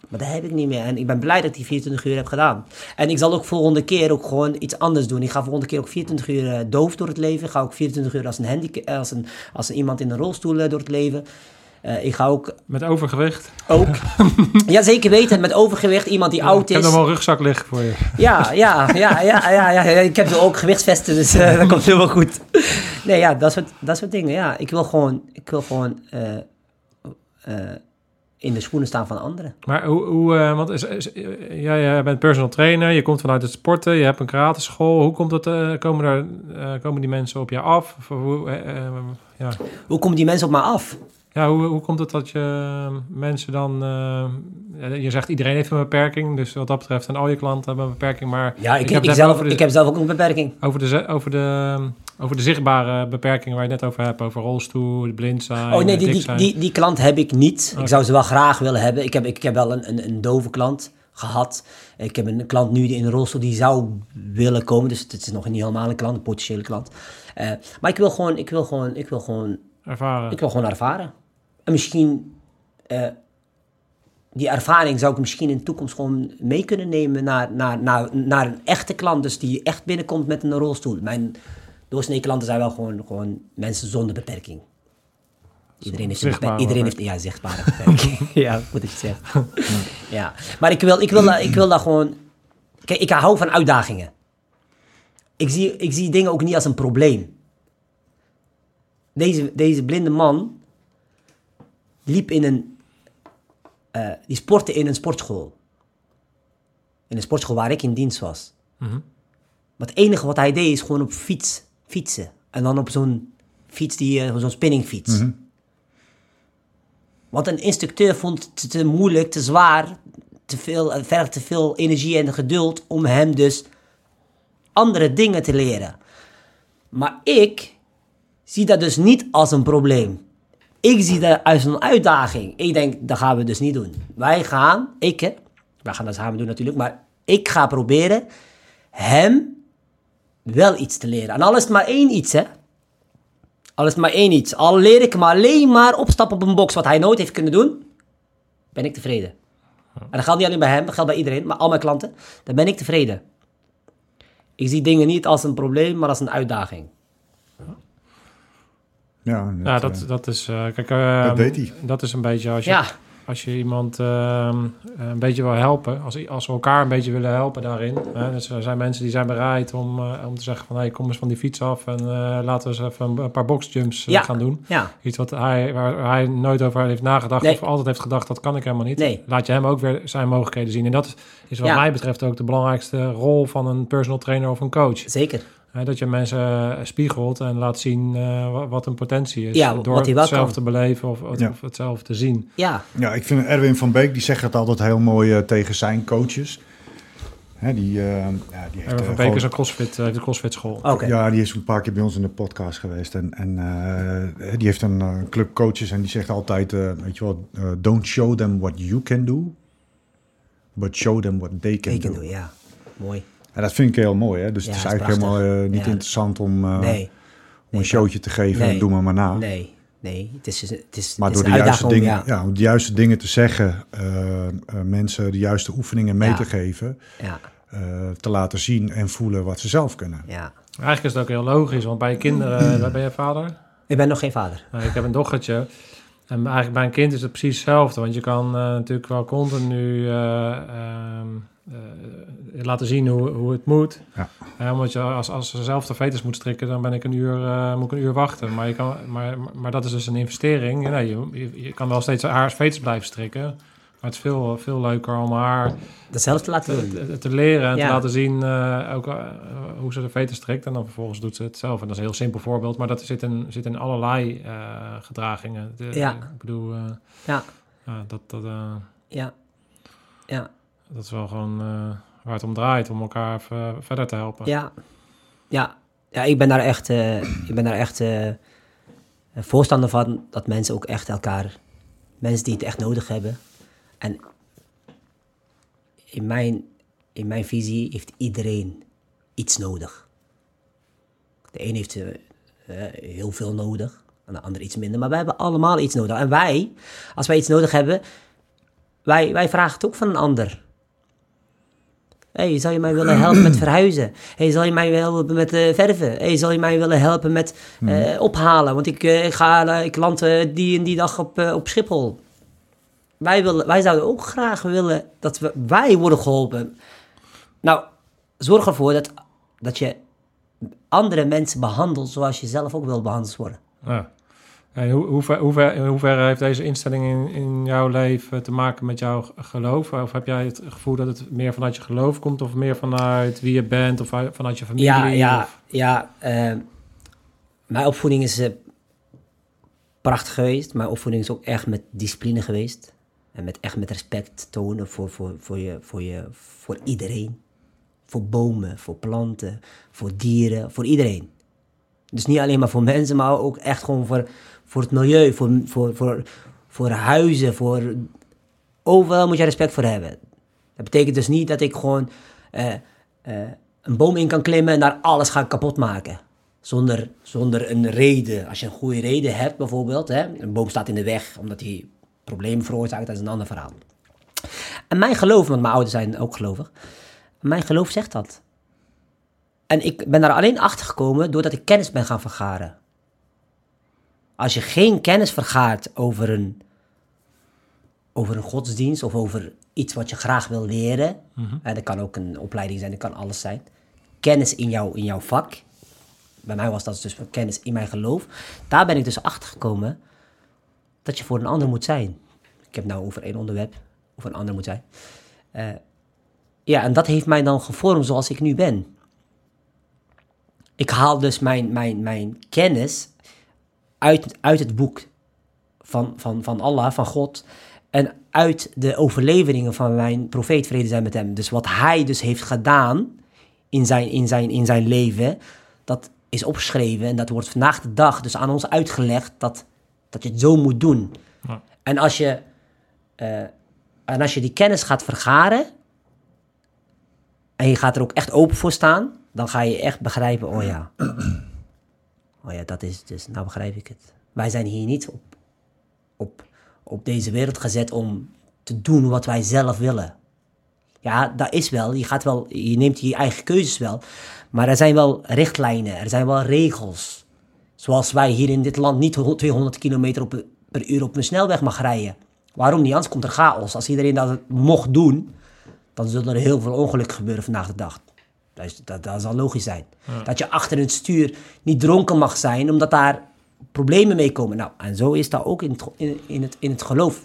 Maar dat heb ik niet meer. En ik ben blij dat ik die 24 uur heb gedaan. En ik zal ook volgende keer ook gewoon iets anders doen. Ik ga volgende keer ook 24 uur eh, doof door het leven. Ik ga ook 24 uur als een, handicap, als een, als een iemand in een rolstoel eh, door het leven. Eh, ik ga ook, Met overgewicht. ook ja zeker weten, met overgewicht, iemand die oud Ik heb is. nog wel een rugzak liggen voor je. Ja, ja, ja, ja, ja, ja. Ik heb er ook gewichtsvesten, dus eh, dat komt helemaal goed. Nee, ja, dat soort, dat soort dingen. Ja, ik wil gewoon, ik wil gewoon eh, eh, in de schoenen staan van anderen. Maar hoe, hoe eh, want is, is, eh, jij eh, bent personal trainer, je komt vanuit het sporten, je hebt een karate school. Hoe komt het, eh, komen, eh, komen die mensen op je af? Of hoe, ja. Hoe komen die mensen op mij af? Ja, hoe, hoe komt het dat je mensen dan... ja, je zegt iedereen heeft een beperking, dus wat dat betreft zijn al je klanten hebben een beperking. Maar Ja, ik, heb ik, zelf, de- ik heb zelf ook een beperking. Over de, over, de, over de zichtbare beperkingen waar je het net over hebt. Over rolstoel, blind zijn, Oh nee, die, die, die, die klant heb ik niet. Ik zou ze wel graag willen hebben. Ik heb, ik heb wel een, een, een dove klant gehad. Ik heb een klant nu in een rolstoel die zou willen komen. Dus het is nog niet helemaal een klant, een potentiële klant. Eh, maar ik wil gewoon, ik wil gewoon, ik wil gewoon ervaren. Ik wil gewoon ervaren. En misschien, eh, die ervaring zou ik misschien in de toekomst gewoon mee kunnen nemen naar, naar, naar, naar een echte klant. Dus die echt binnenkomt met een rolstoel. Mijn doorsnee zijn wel gewoon, gewoon mensen zonder beperking. Iedereen heeft, een Zichtbare beper- iedereen heeft ja, zichtbare beperking. ja, moet ik zeggen. ja. Maar ik wil, ik, wil, dat- ik wil dat gewoon... Kijk, ik hou van uitdagingen. Ik zie, ik zie dingen ook niet als een probleem. Deze, deze blinde man liep in een... eh, die sportte in een sportschool. In een sportschool waar ik in dienst was. Mhm. Maar het enige wat hij deed is gewoon op fiets fietsen. En dan op zo'n fiets, die, eh, zo'n spinningfiets. Want een instructeur vond het te moeilijk, te zwaar, te veel, eh, vergt te veel energie en geduld om hem dus andere dingen te leren. Maar ik zie dat dus niet als een probleem. Ik zie dat als een uitdaging. Ik denk, dat gaan we dus niet doen. Wij gaan, ik, hè, wij gaan dat samen doen natuurlijk, maar ik ga proberen hem wel iets te leren. En al is het maar één iets, hè. Al is het maar één iets. Al leer ik hem alleen maar opstappen op een box wat hij nooit heeft kunnen doen, ben ik tevreden. En dat geldt niet alleen bij hem, dat geldt bij iedereen, maar al mijn klanten. Dan ben ik tevreden. Ik zie dingen niet als een probleem, maar als een uitdaging. Ja, Ja, dat, dat, eh, dat is... eh, kijk, eh, dat deed hij. Dat is een beetje als je, Ja, als je iemand ehm, een beetje wil helpen. Als, als we elkaar een beetje willen helpen daarin. Hè, dus er zijn mensen die zijn bereid om, eh, om te zeggen van... Hey, kom eens van die fiets af en eh, laten we eens even een, paar boxjumps eh, Ja. gaan doen. ja, Iets wat hij, waar, waar hij nooit over heeft nagedacht Nee. of altijd heeft gedacht, dat kan ik helemaal niet. Nee. Laat je hem ook weer zijn mogelijkheden zien. En dat is, is wat Ja. mij betreft ook de belangrijkste rol van een personal trainer of een coach. zeker. Hè, dat je mensen eh, spiegelt en laat zien eh, wa- wat hun potentie is. Ja, door wat hij wel het zelf kan. te beleven of, of, Ja. of het zelf te zien. Ja, Ja, ik vind Erwin van Beek, die zegt het altijd heel mooi eh, tegen zijn coaches. Hè, die, ja, die heeft Erwin van Beek gewoon- is een crossfit, eh, heeft een crossfit school. oké. Ja, die is een paar keer bij ons in de podcast geweest. En, en eh, die heeft een club coaches en die zegt altijd, eh, weet je wel, eh, don't show them what you can do, but show them what they can do. doen, ja. Mooi. En dat vind ik heel mooi, hè. Dus Ja, het is eigenlijk helemaal eh, niet Ja. interessant om, eh, Nee, om Nee, een showtje te geven nee. en doe maar maar na. nee, nee. Het is, het is, Maar het door is de een juiste, dingen, om, ja. ja. om de juiste dingen te zeggen, eh, eh, mensen de juiste oefeningen mee Ja. te geven, Ja, eh, te laten zien en voelen wat ze zelf kunnen. ja. Eigenlijk is het ook heel logisch, want bij je kinderen, waar ben je vader? Ik ben nog geen vader. Nou, ik heb een dochtertje. En eigenlijk bij een kind is het precies hetzelfde. Want je kan eh, natuurlijk wel continu eh, ehm, eh, laten zien hoe, hoe het moet. Ja. Eh, omdat je als, als ze zelf de veters moet strikken, dan ben ik een uur, eh, moet ik een uur wachten. Maar, je kan, maar, maar dat is dus een investering. Nee, je, je, je kan wel steeds haar veters blijven strikken. Maar het is veel, veel leuker om haar Dat zelf te laten doen. te, te- te leren en Ja. te laten zien eh, ook, eh, hoe ze de veten strikt. En dan vervolgens doet ze het zelf. En dat is een heel simpel voorbeeld, maar dat zit in, zit in allerlei eh, gedragingen. De- Ja. Ik bedoel, eh, Ja. ja, dat, dat, eh, Ja. Ja. Dat is wel gewoon eh, waar het om draait, om elkaar even verder te helpen. Ja. Ja. Ja, ik ben daar echt, eh, ik ben daar echt eh, voorstander van dat mensen ook echt elkaar, mensen die het echt nodig hebben. En in mijn, in mijn visie heeft iedereen iets nodig. De een heeft eh, eh, heel veel nodig, en de ander iets minder. Maar wij hebben allemaal iets nodig. En wij, als wij iets nodig hebben, wij, wij vragen het ook van een ander. Hey, zou je mij willen helpen met verhuizen? hey, zal je mij willen helpen met eh, verven? hey, zal je mij willen helpen met eh, ophalen? Want ik, eh, ga, ik land die en die dag op, op Schiphol. Wij, willen, wij zouden ook graag willen dat we, wij worden geholpen. Nou, zorg ervoor dat, dat je andere mensen behandelt zoals je zelf ook wil behandeld worden. Ja. En hoe, hoe, ver, hoe, ver, in hoeverre heeft deze instelling in, in jouw leven te maken met jouw geloof? Of heb jij het gevoel dat het meer vanuit je geloof komt, of meer vanuit wie je bent, of uit- vanuit je familie? Ja, ja, of- ja. eh, mijn opvoeding is eh, prachtig geweest. Mijn opvoeding is ook echt met discipline geweest. En met, echt met respect tonen voor, voor, voor, je, voor, je, voor iedereen. Voor bomen, voor planten, voor dieren, voor iedereen. Dus niet alleen maar voor mensen, maar ook echt gewoon voor, voor het milieu, voor, voor, voor, voor huizen, voor... Overal moet je respect voor hebben. Dat betekent dus niet dat ik gewoon eh, eh, een boom in kan klimmen en daar alles ga kapot maken. Zonder, zonder een reden. Als je een goede reden hebt bijvoorbeeld, hè, een boom staat in de weg omdat hij problemen veroorzaakt, dat is een ander verhaal. En mijn geloof, want mijn ouders zijn ook gelovig, mijn geloof zegt dat. En ik ben daar alleen achter gekomen doordat ik kennis ben gaan vergaren. Als je geen kennis vergaart over een, over een godsdienst of over iets wat je graag wil leren, en dat kan ook een opleiding zijn, dat kan alles zijn. Kennis in, jou, in jouw vak. Bij mij was dat dus kennis in mijn geloof. Daar ben ik dus achter gekomen dat je voor een ander moet zijn. Ik heb het nou over één onderwerp, of een ander moet zijn. Eh, ja, en dat heeft mij dan gevormd zoals ik nu ben. Ik haal dus mijn, mijn, mijn kennis uit, uit het boek van, van, van Allah, van God. En uit de overleveringen van mijn profeet, vrede zijn met hem. Dus wat hij dus heeft gedaan in zijn, in zijn, in zijn leven, dat is opgeschreven. En dat wordt vandaag de dag dus aan ons uitgelegd dat, dat je het zo moet doen. Ja. En, als je, eh, en als je die kennis gaat vergaren, en je gaat er ook echt open voor staan, dan ga je echt begrijpen, oh ja. Oh ja, dat is het dus. Nou begrijp ik het. Wij zijn hier niet op, op, op deze wereld gezet om te doen wat wij zelf willen. Ja, dat is wel. Je, gaat wel, je neemt je eigen keuzes wel. Maar er zijn wel richtlijnen, er zijn wel regels. Zoals wij hier in dit land niet 200 kilometer op, per uur op een snelweg mag rijden. Waarom niet? Anders komt er chaos. Als iedereen dat mocht doen, dan zullen er heel veel ongelukken gebeuren vandaag de dag. Dat, is, dat, dat zal logisch zijn. Dat je achter het stuur niet dronken mag zijn, omdat daar problemen mee komen. Nou, en zo is dat ook in het, in, in het, in het geloof.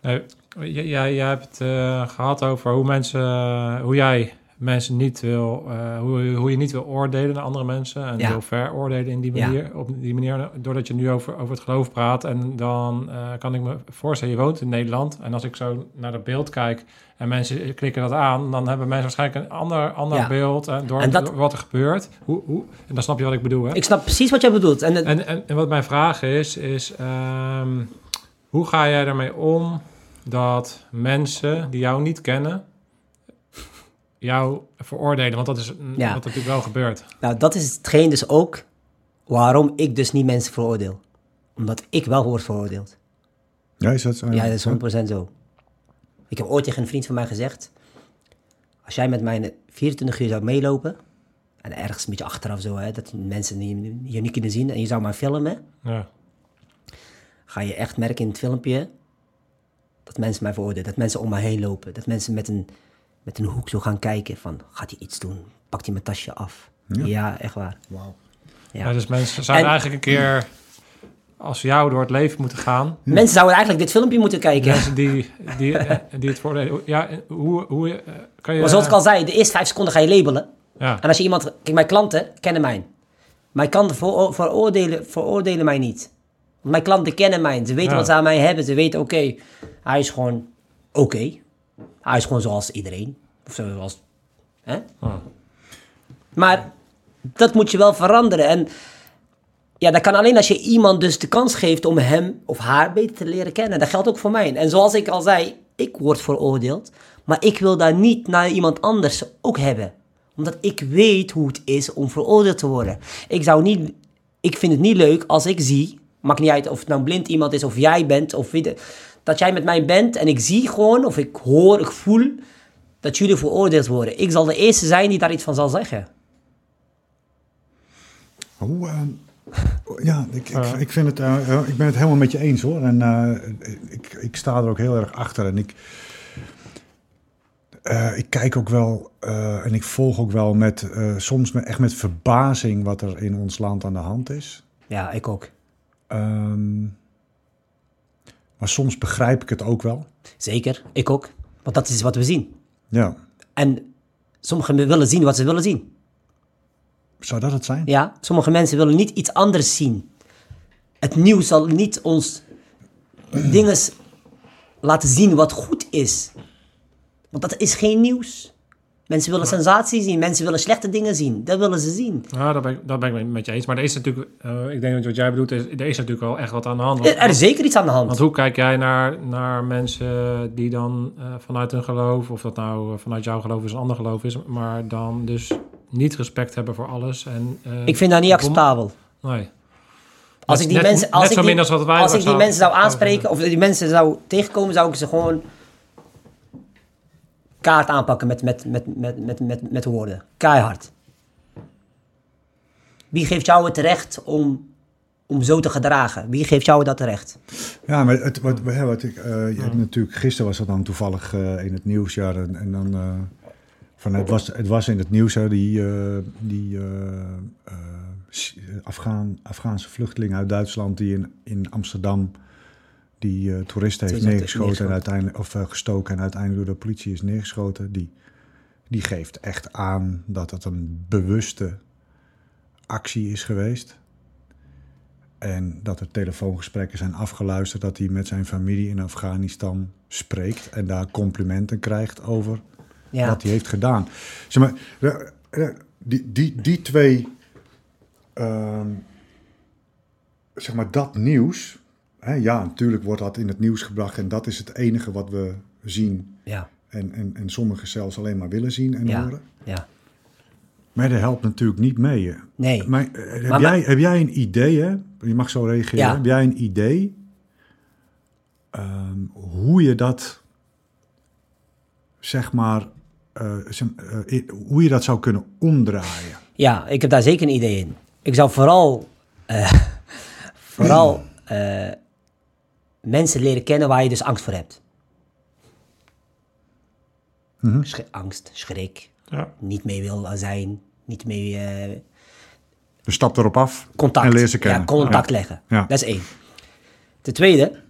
Nee, jij, jij hebt het eh, gehad over hoe mensen, eh, hoe jij mensen niet wil, eh, hoe, hoe je niet wil oordelen naar andere mensen en Ja. wil veroordelen in die Ja. manier, op die manier, doordat je nu over, over het geloof praat. En dan eh, kan ik me voorstellen, je woont in Nederland en als ik zo naar dat beeld kijk en mensen klikken dat aan, dan hebben mensen waarschijnlijk een ander, ander Ja. beeld en door, En dat- door wat er gebeurt. Hoe, hoe, en dan snap je wat ik bedoel, hè? Ik snap precies wat jij bedoelt. En, het- En, en, en wat mijn vraag is, is ehm, hoe ga jij ermee om dat mensen die jou niet kennen, jou veroordelen? Want dat is mm, Ja. wat natuurlijk wel gebeurt. nou, dat is hetgeen dus ook waarom ik dus niet mensen veroordeel. Omdat ik wel word veroordeeld. Ja, is dat zo? Ja, dat is 100% zo. Ik heb ooit tegen een vriend van mij gezegd... Als jij met mij 24 uur zou meelopen... En ergens een beetje achteraf zo, hè, dat mensen je, je niet kunnen zien... en je zou maar filmen... Ja. ga je echt merken in het filmpje... dat mensen mij veroordelen. Dat mensen om mij heen lopen. Dat mensen met een, met een hoek zo gaan kijken van... gaat hij iets doen? Pakt hij mijn tasje af? Ja, echt waar. Wauw. Ja. Ja, dus mensen zijn En- eigenlijk een keer als jou door het leven moeten gaan. Mensen zouden eigenlijk dit filmpje moeten kijken. Mensen die, die, eh, die het voordelen. Ja, hoe, hoe eh, kan je. Maar zoals ik al zei, de eerste vijf seconden ga je labelen. Ja, En als je iemand... Kijk, mijn klanten kennen mij. Mijn klanten voor, veroordelen, veroordelen mij niet. Mijn klanten kennen mij. Ze weten Ja. wat ze aan mij hebben. Ze weten, oké, hij is gewoon oké. Hij is gewoon zoals iedereen. Of zoals... Hè? Maar dat moet je wel veranderen. En ja, dat kan alleen als je iemand dus de kans geeft om hem of haar beter te leren kennen. Dat geldt ook voor mij. En zoals ik al zei, ik word veroordeeld. Maar ik wil daar niet naar iemand anders ook hebben. Omdat ik weet hoe het is om veroordeeld te worden. Ik zou niet... Ik vind het niet leuk als ik zie... Maakt niet uit of het nou blind iemand is of jij bent of wie de- dat jij met mij bent en ik zie gewoon of ik hoor, ik voel dat jullie veroordeeld worden. Ik zal de eerste zijn die daar iets van zal zeggen. Hoe, eh, ja, ik, ik, ik, vind het, eh, eh, ik ben het helemaal met je eens hoor. En eh, ik, ik sta er ook heel erg achter. En ik, eh, ik kijk ook wel eh, en ik volg ook wel met, eh, soms met, echt met verbazing wat er in ons land aan de hand is. Ja, ik ook. Ehm, maar soms begrijp ik het ook wel. Zeker, ik ook. Want dat is wat we zien. Ja, En sommigen willen zien wat ze willen zien. zou dat het zijn? Ja, sommige mensen willen niet iets anders zien. Het nieuws zal niet ons dingen laten zien wat goed is. Want dat is geen nieuws. Mensen willen sensatie zien, mensen willen slechte dingen zien. Dat willen ze zien. ja dat, ben ik, dat ben ik met je eens. Maar er is natuurlijk, eh, ik denk dat wat jij bedoelt, is, er is natuurlijk wel echt wat aan de hand. Er is zeker iets aan de hand. want hoe kijk jij naar, naar mensen die dan eh, vanuit hun geloof, of dat nou eh, vanuit jouw geloof is een ander geloof is, maar dan dus niet respect hebben voor alles. En, Ik vind dat niet acceptabel. Nee. Als Net- ik die mensen, als ik die, als ik mensen zou aanspreken, of die mensen zou tegenkomen, zou ik ze gewoon kaart aanpakken met, met, met, met, met, met, met woorden. Keihard. Wie geeft jou het recht om, om zo te gedragen? Wie geeft jou dat recht? Ja, maar het, wat, wat ik, eh, je hebt natuurlijk, gisteren was dat dan toevallig eh, in het nieuws, ja, en, en dan, van, het, was, het was in het nieuws, hè, die, die Afghaan, Afghaanse vluchteling uit Duitsland die in, in Amsterdam die eh, toeristen heeft neergeschoten, neergeschoten. en uiteindelijk, of eh, gestoken en uiteindelijk door de politie is neergeschoten, die, die geeft echt aan dat het een bewuste actie is geweest. En dat er telefoongesprekken zijn afgeluisterd, dat hij met zijn familie in Afghanistan spreekt en daar complimenten krijgt over Ja. wat hij heeft gedaan. Zeg maar, de- die, die, die twee, ehm, zeg maar, dat nieuws, hè, ja, natuurlijk wordt dat in het nieuws gebracht en dat is het enige wat we zien Ja, en, en, en sommigen zelfs alleen maar willen zien en ja, horen. ja. Maar dat helpt natuurlijk niet mee. hè. Nee. Maar, eh, heb, Maar- jij, heb jij een idee, hè? Je mag zo reageren. Ja. Heb jij een idee ehm, hoe je dat, zeg maar, eh, zeg- eh, hoe je dat zou kunnen omdraaien? Ja, ik heb daar zeker een idee in. Ik zou vooral, eh, vooral eh, mensen leren kennen waar je dus angst voor hebt. Sch- angst, schrik, Ja. niet mee wil zijn, niet mee eh, Dus stap erop af contact. en leer ze kennen. Ja, contact Ja. leggen. Ja. Dat is één. Ten tweede,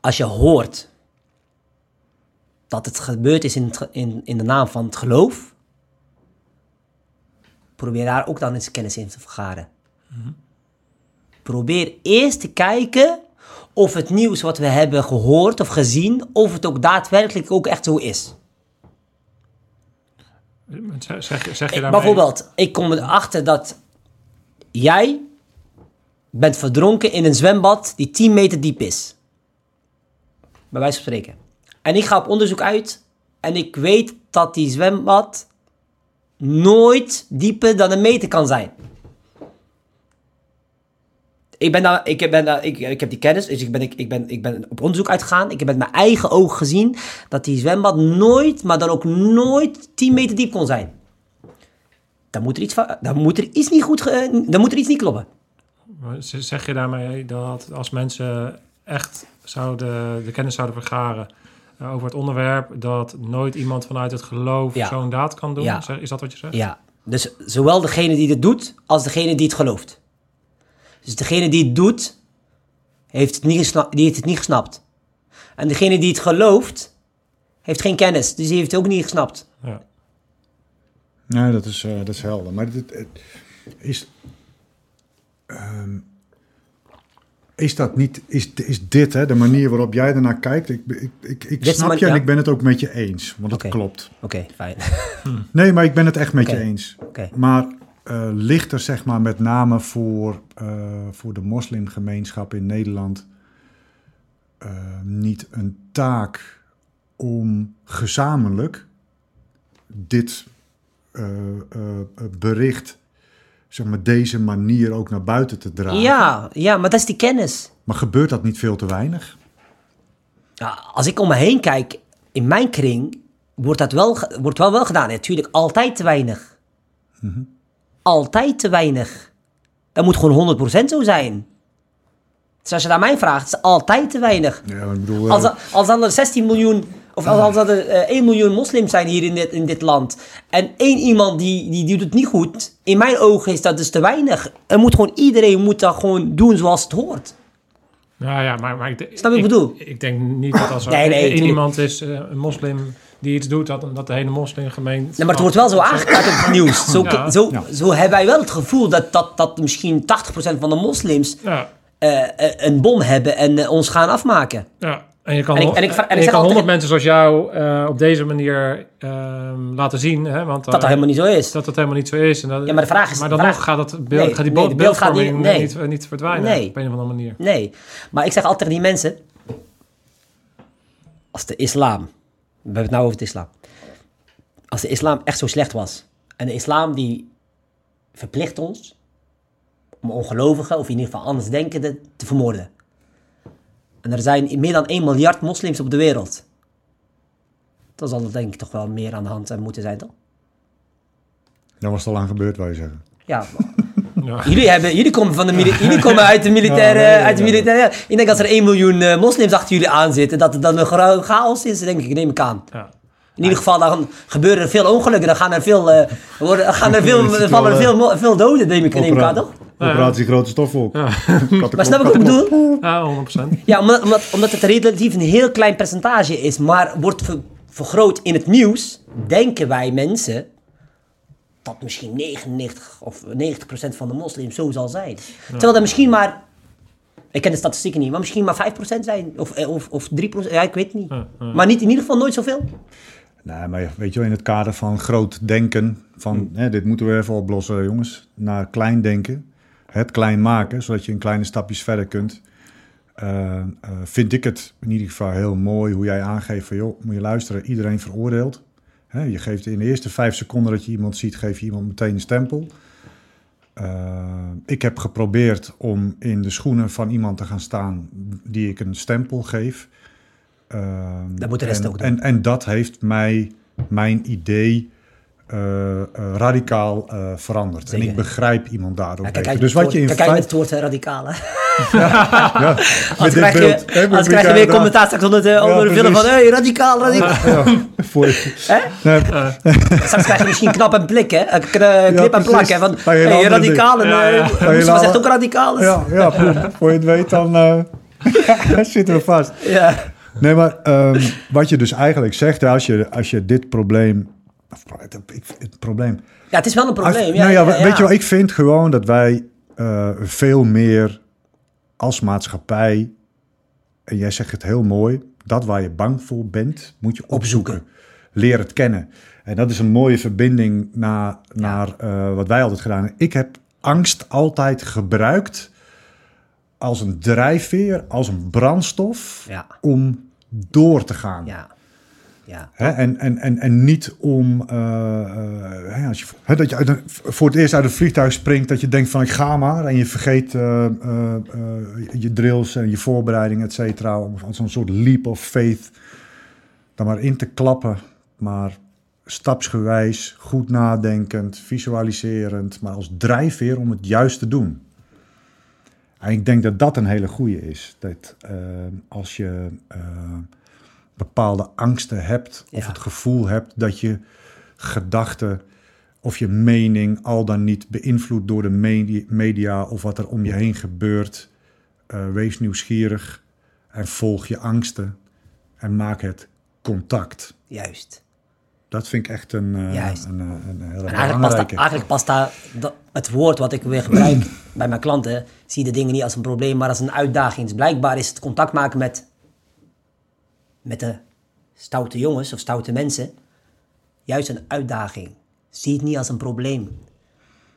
als je hoort dat het gebeurd is in, het ge- in, in de naam van het geloof, probeer daar ook dan eens kennis in te vergaren. Probeer eerst te kijken of het nieuws wat we hebben gehoord of gezien, of het ook daadwerkelijk ook echt zo is. Zeg, zeg, je daarmee... bijvoorbeeld, ik kom erachter dat jij bent verdronken in een zwembad die 10 meter diep is. Bij wijze van spreken. En ik ga op onderzoek uit en ik weet dat die zwembad nooit dieper dan een meter kan zijn. Ik, ben daar, ik, ben daar, ik, ik heb die kennis, dus ik ben, ik, ik, ben, ik ben op onderzoek uitgegaan. Ik heb met mijn eigen oog gezien dat die zwembad nooit, maar dan ook nooit 10 meter diep kon zijn. Dan moet er iets, dan moet er iets niet goed, ge- dan moet er iets niet kloppen. Zeg je daarmee dat als mensen echt zouden, de kennis zouden vergaren eh, over het onderwerp, dat nooit iemand vanuit het geloof Ja. zo'n daad kan doen? Ja. Is dat wat je zegt? Ja, dus zowel degene die het doet, als degene die het gelooft. Dus degene die het doet, heeft het niet, gesna- die heeft het niet gesnapt. En degene die het gelooft, heeft geen kennis. Dus die heeft het ook niet gesnapt. Ja. Nee, dat is, eh, dat is helder. Maar dit, het is, ehm, is dat niet, is, is dit hè, de manier waarop jij ernaar kijkt? Ik, ik, ik, ik snap man- je en ja. ik ben het ook met je eens, want het Oké. klopt. Oké, fijn. Nee, maar ik ben het echt met je eens. Oké. Maar eh, ligt er zeg maar met name voor, eh, voor de moslimgemeenschap in Nederland eh, niet een taak om gezamenlijk dit bericht, zeg maar deze manier ook naar buiten te dragen? Ja, ja, maar dat is die kennis. Maar gebeurt dat niet veel te weinig? Ja, als ik om me heen kijk, in mijn kring, wordt dat wel, wordt wel, wel gedaan. Natuurlijk, altijd te weinig. Altijd te weinig. Dat moet gewoon 100% zo zijn. Dus als je naar mij vraagt, is altijd te weinig. Ja, ik bedoel, Als, eh, er- als dan er 16 miljoen, of als, als er eh, 1 miljoen moslims zijn hier in dit, in dit land. En één iemand die, die, die doet het niet goed. In mijn ogen is dat dus te weinig. Er moet gewoon, iedereen moet dat gewoon doen zoals het hoort. Nou ja, maar, maar ik, Snap ik bedoel? Ik denk niet dat als er Nee, nee, één iemand is, eh, een moslim, die iets doet, dat, dat de hele moslimgemeenschap... Nee, maar het wordt wel zo aangekaart op het nieuws. Zo, Ja. zo, Ja. zo hebben wij wel het gevoel dat, dat, dat misschien 80% van de moslims Ja, eh, eh, een bom hebben en eh, ons gaan afmaken. ja. En je kan, En ik- en ik vra- en ik je zeg kan honderd mensen zoals jou eh, op deze manier ehm, laten zien. Hè, want, Dat dat helemaal niet zo is. dat het helemaal niet zo is. En dat, Ja, maar de vraag is- Maar dan vraag- nog gaat, dat beeld, Nee, gaat die nee, beeld, gaat niet- beeldvorming nee. niet, niet, verdwijnen Nee. op een of andere manier. Nee, maar ik zeg altijd tegen die mensen... Als de islam... We hebben het nou over de islam. Als de islam echt zo slecht was... En de islam die verplicht ons... Om ongelovigen, of in ieder geval andersdenkenden, te vermoorden. En er zijn meer dan 1 miljard moslims op de wereld. Dan zal er denk ik toch wel meer aan de hand moeten zijn, toch? dan was het al aan gebeurd, wou je zeggen. Ja, Ja. Jullie, hebben, jullie, komen van de jullie komen uit de militaire... Ja, nee, nee, uit de nee. militaire ik denk als er 1 miljoen eh, moslims achter jullie aan zitten... dat het dan een chaos is, denk ik. Neem ik aan. Ja. In ieder geval, dan gebeuren er veel ongelukken. Dan gaan er veel... eh, worden, gaan er veel, vallen er wel, veel, veel doden, neem ik, neem ik aan, toch? Operatie Grote Stofwolk. Ja. Maar snap ik wat ik bedoel? Ja, 100%. Ja, omdat, omdat, omdat het relatief een heel klein percentage is... maar wordt ver- vergroot in het nieuws... denken wij mensen... dat misschien 99 of 90 procent van de moslims zo zal zijn. Terwijl er misschien maar... Ik ken de statistieken niet, maar misschien maar 5 procent zijn. Of, eh, of, of 3 procent, ja, ik weet het niet. Maar niet, in ieder geval nooit zoveel. Nee, maar weet je wel, in het kader van groot denken, van hè, dit moeten we even oplossen, jongens, naar klein denken, het klein maken, zodat je in kleine stapjes verder kunt, eh, eh, vind ik het in ieder geval heel mooi hoe jij aangeeft van, joh, moet je luisteren, iedereen veroordeelt. Je geeft in de eerste vijf seconden dat je iemand ziet, geef je iemand meteen een stempel. Eh, ik heb geprobeerd om in de schoenen van iemand te gaan staan die ik een stempel geef. Dat moet de rest en, ook doen. En, en dat heeft mij, mijn idee, eh, eh, radicaal veranderd. Zeker. En ik begrijp iemand daardoor Ja, beter. kijk, Dus wat je in kijk het woord radicaal, hè. Ja, met dit krijg beeld, je, ik krijg je weer commentaar straks onder de, onder de film van... Hey, radicaal, radicaal. Ja, voor? Nee, Straks krijg je misschien knap en plik, hè? Eh, k- eh, Knip en plak, hè? Van, hey, radicaal. En. Ja, ja. eh, Mustafa zegt ook radicaal. ja, ja voor, voor je het weet dan eh, zitten we vast. Ja. Nee, maar ehm, wat je dus eigenlijk zegt, als je, als je dit probleem... of Het, het probleem... Ja, het is wel een probleem. Als- ja, nou ja, ja, ja. weet je wel, ik vind gewoon dat wij eh, veel meer als maatschappij... en jij zegt het heel mooi, dat waar je bang voor bent, moet je opzoeken. Leer het kennen. En dat is een mooie verbinding naar, naar eh, wat wij altijd gedaan hebben. Ik heb angst altijd gebruikt als een drijfveer, als een brandstof Ja. om door te gaan. Ja. Ja. Hè? En, en, en, en niet om, eh, eh, hè, als je, hè, dat je uit voor het eerst uit een vliegtuig springt, dat je denkt van ik ga maar. En je vergeet eh, je drills en je voorbereiding, et cetera. Om een soort leap of faith dan maar in te klappen. Maar stapsgewijs, goed nadenkend, visualiserend, maar als drijfveer om het juist te doen. En ik denk dat dat een hele goede is. Dat als je bepaalde angsten hebt of Ja. het gevoel hebt dat je gedachten of je mening al dan niet beïnvloed door de medi- media of wat er om je heen gebeurt, eh, wees nieuwsgierig en volg je angsten en maak het contact. Juist. Dat vind ik echt een, eh, Juist. een, een, een hele En eigenlijk past, eigenlijk past daar het woord wat ik weer gebruik bij mijn klanten. Zie de dingen niet als een probleem, maar als een uitdaging. Dus blijkbaar is het contact maken met, met de stoute jongens of stoute mensen juist een uitdaging. Zie het niet als een probleem.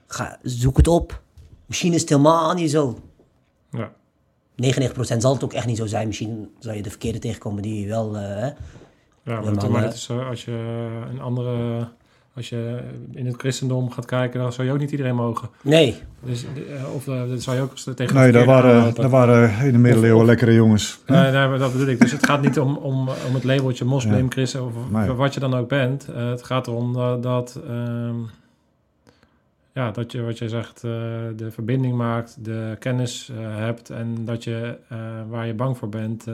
Ga, zoek het op. Misschien is het helemaal niet zo. Ja. 99% zal het ook echt niet zo zijn. Misschien zal je de verkeerde tegenkomen die wel... hè. Ja, maar, is, eh, als je een andere... Als je in het christendom gaat kijken, dan zou je ook niet iedereen mogen. Nee, Dus, eh, of dat zou je ook tegen Nee, daar waren, daar waren in de middeleeuwen Of- lekkere jongens. Nee, nee, maar dat bedoel ik. Dus het gaat niet om, om, om het labeltje moslim, Ja. christen of Nee. wat je dan ook bent. Eh, het gaat erom dat, dat, ehm, ja, dat je, wat je zegt, eh, de verbinding maakt, de kennis eh, hebt en dat je eh, waar je bang voor bent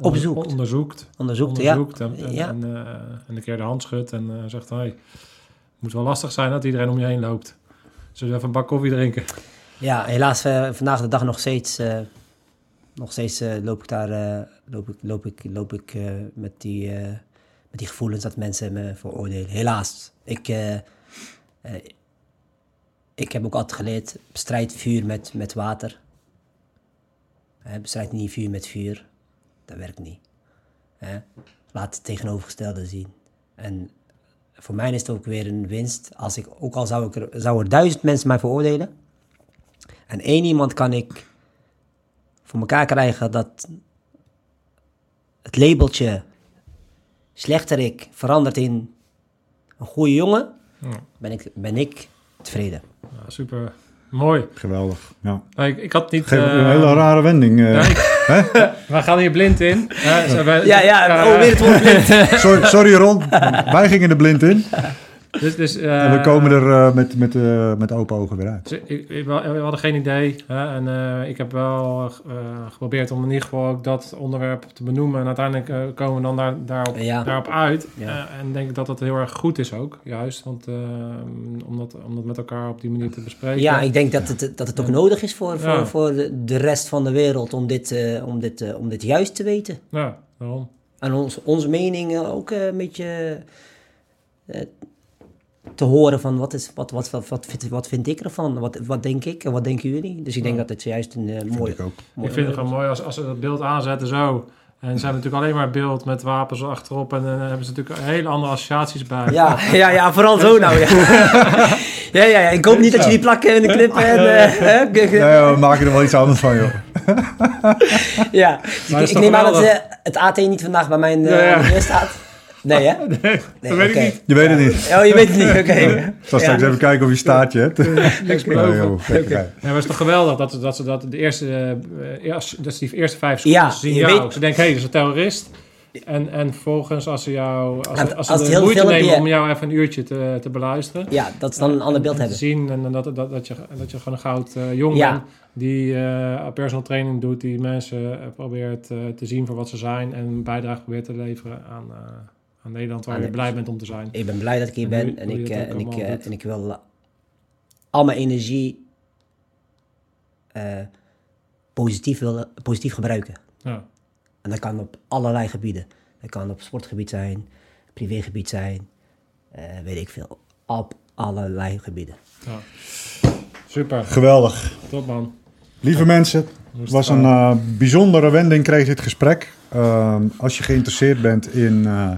onderzoekt. onderzoekt. Ja. onderzoekt en, en, Ja. en, en een keer de hand schudt en zegt, hey, het moet wel lastig zijn dat iedereen om je heen loopt. Zullen we even een bak koffie drinken? Ja, helaas vandaag de dag nog steeds, nog steeds loop ik daar loop ik, loop ik, loop ik met, die, met die gevoelens dat mensen me veroordelen. Helaas. Ik, ik heb ook altijd geleerd, bestrijd vuur met, met water. Eh, bestrijd niet vuur met vuur. Dat werkt niet. Laat het tegenovergestelde zien. En voor mij is het ook weer een winst. Als ik, ook al zou, ik er, zou er duizend mensen mij veroordelen. En één iemand kan ik voor elkaar krijgen dat het labeltje slechterik verandert in een goede jongen. Ja. Ben ik, ben ik tevreden. Ja, super. Mooi. Geweldig. Ja. Nou, Ik, ik had niet... Geef eh, een hele rare wending. eh. Nee. We gaan hier blind in. Ja, ja, oh, weer het woord blind. Sorry, sorry Ron, wij gingen er blind in. Dus, dus, eh, En we komen er eh, met, met, eh, met open ogen weer uit. dus ik, ik- we hadden geen idee. Hè, en eh, ik heb wel eh, geprobeerd om in ieder geval ook dat onderwerp te benoemen. En uiteindelijk eh, komen we dan daar, daarop, Ja. daarop uit. Ja. Eh, en denk ik dat dat heel erg goed is ook. Juist. Want eh, om, dat, om dat met elkaar op die manier te bespreken. Ja, ik denk dat het, dat het ook nodig is voor, voor, Ja. voor de, de rest van de wereld om dit, eh, om, dit, eh, om dit juist te weten. Ja, daarom. En ons, onze mening ook eh, een beetje eh, te horen van wat, is, wat, wat, wat, wat, vind, wat vind ik ervan? Wat, wat denk ik en wat denken jullie? Dus ik denk Ja. dat het juist een eh, mooi... ik ook. mooi Ik vind het gewoon mooi als, als ze dat beeld aanzetten zo. En ze hebben natuurlijk alleen maar beeld met wapens achterop. En dan hebben ze natuurlijk hele andere associaties bij. Ja, ja, ja, vooral zo nou. Ja, ja, ja, ja. ik hoop niet dat jullie plakken in de clip en... eh, Nee, we maken er wel iets anders van, joh. ja. Dus ik, neem aan dat eh, het AT niet vandaag bij mijn eh Ja, ja. deur staat. Nee, hè? dat Nee, weet ik oké. niet. Je weet het niet. Oh, je weet het niet, oké. Ik zal straks Ja. even kijken of je staartje hebt. Niks joh, gekkigheid. Ja, maar het is toch geweldig dat, ze- dat ze dat de eerste, eh, eerst, dat ze die eerste vijf seconden Ja, zien je jou. weet- Ze denken, hé, hey, dat is een terrorist. En, en vervolgens als ze jou, als, ze- als als ze het de heel moeite nemen om jou even een uurtje te, te beluisteren. Ja, dat ze dan een ander beeld en hebben. te zien en dat, dat, dat, je, dat je gewoon een goud eh, jongen Ja. bent die eh, personal training doet, die mensen probeert eh, te zien voor wat ze zijn en een bijdrage probeert te leveren aan, eh, aan Nederland waar Aan je de- blij bent om te zijn. Ik ben blij dat ik hier En ben hoe- en ik, eh, en ik, eh, en ik wil eh, al mijn energie eh, positief, wil, positief gebruiken. Ja. En dat kan op allerlei gebieden. Dat kan op sportgebied zijn, privégebied zijn, eh, weet ik veel. Op allerlei gebieden. Ja. Super, Geweldig. top man. Lieve mensen, het was een eh, bijzondere wending, kreeg dit gesprek. Ehm, als je geïnteresseerd bent in, eh,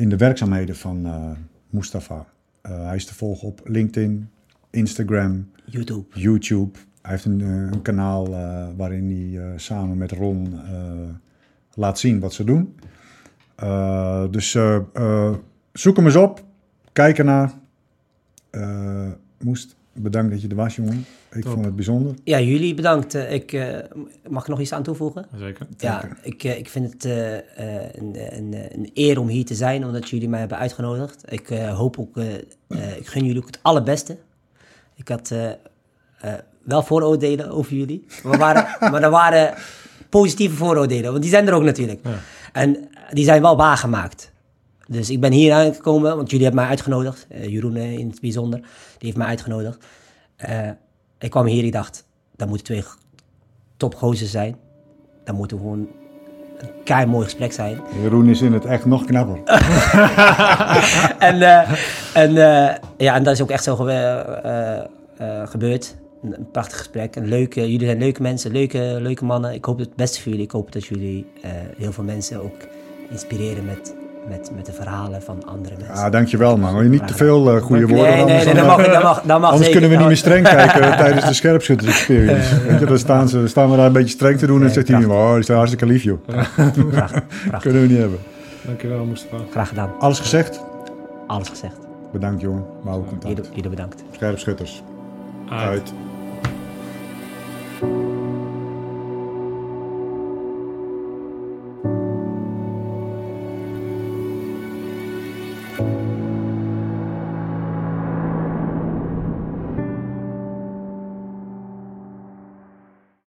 in de werkzaamheden van eh, Mustafa. eh, hij is te volgen op LinkedIn, Instagram, YouTube. YouTube. Hij heeft een, eh, een kanaal waarin hij samen met Ron laat zien wat ze doen. Dus zoek hem eens op. Kijk ernaar. Moest, bedankt dat je er was, jongen. Ik Top. vond het bijzonder. Ja, jullie bedankt. Eh, Ik, eh, mag ik nog iets aan toevoegen? Zeker. Ja, ik, eh, ik vind het eh, eh, een, een, een eer om hier te zijn, omdat jullie mij hebben uitgenodigd. Ik eh, hoop ook, eh, eh, ik gun jullie ook het allerbeste. Ik had eh, eh, wel vooroordelen over jullie, maar, waren, maar er waren positieve vooroordelen, want die zijn er ook natuurlijk. Ja. En die zijn wel waargemaakt. Dus ik ben hier aangekomen, want jullie hebben mij uitgenodigd. eh, Jeroen eh, in het bijzonder, die heeft mij uitgenodigd. Eh, ik kwam hier, ik dacht, daar moeten twee topgozer zijn. Dan moet er gewoon een kei mooi gesprek zijn. Jeroen is in het echt nog knapper. en, en, ja, en dat is ook echt zo gebeurd. Een, een prachtig gesprek. Een leuke, jullie zijn leuke mensen, leuke, leuke mannen. Ik hoop het beste voor jullie. Ik hoop dat jullie heel veel mensen ook inspireren met, met, met de verhalen van andere mensen. Ah, dankjewel man. Wil je niet te veel eh, goede woorden? nee, nee, anders nee, dan, dat eh, mag, dat mag, dat mag Anders zeker. kunnen we niet meer streng kijken tijdens de scherpschutters experience. Weet je, dan staan, ze, staan we daar een beetje streng te doen en zegt hij, oh, die zijn hartstikke lief joh. prachtig. Kunnen we niet hebben. Dankjewel, Mustafa. Graag gedaan. Alles gezegd? Alles gezegd. Bedankt jongen. Houden contact. Jullie bedankt. Scherpschutters. Uit. Uit.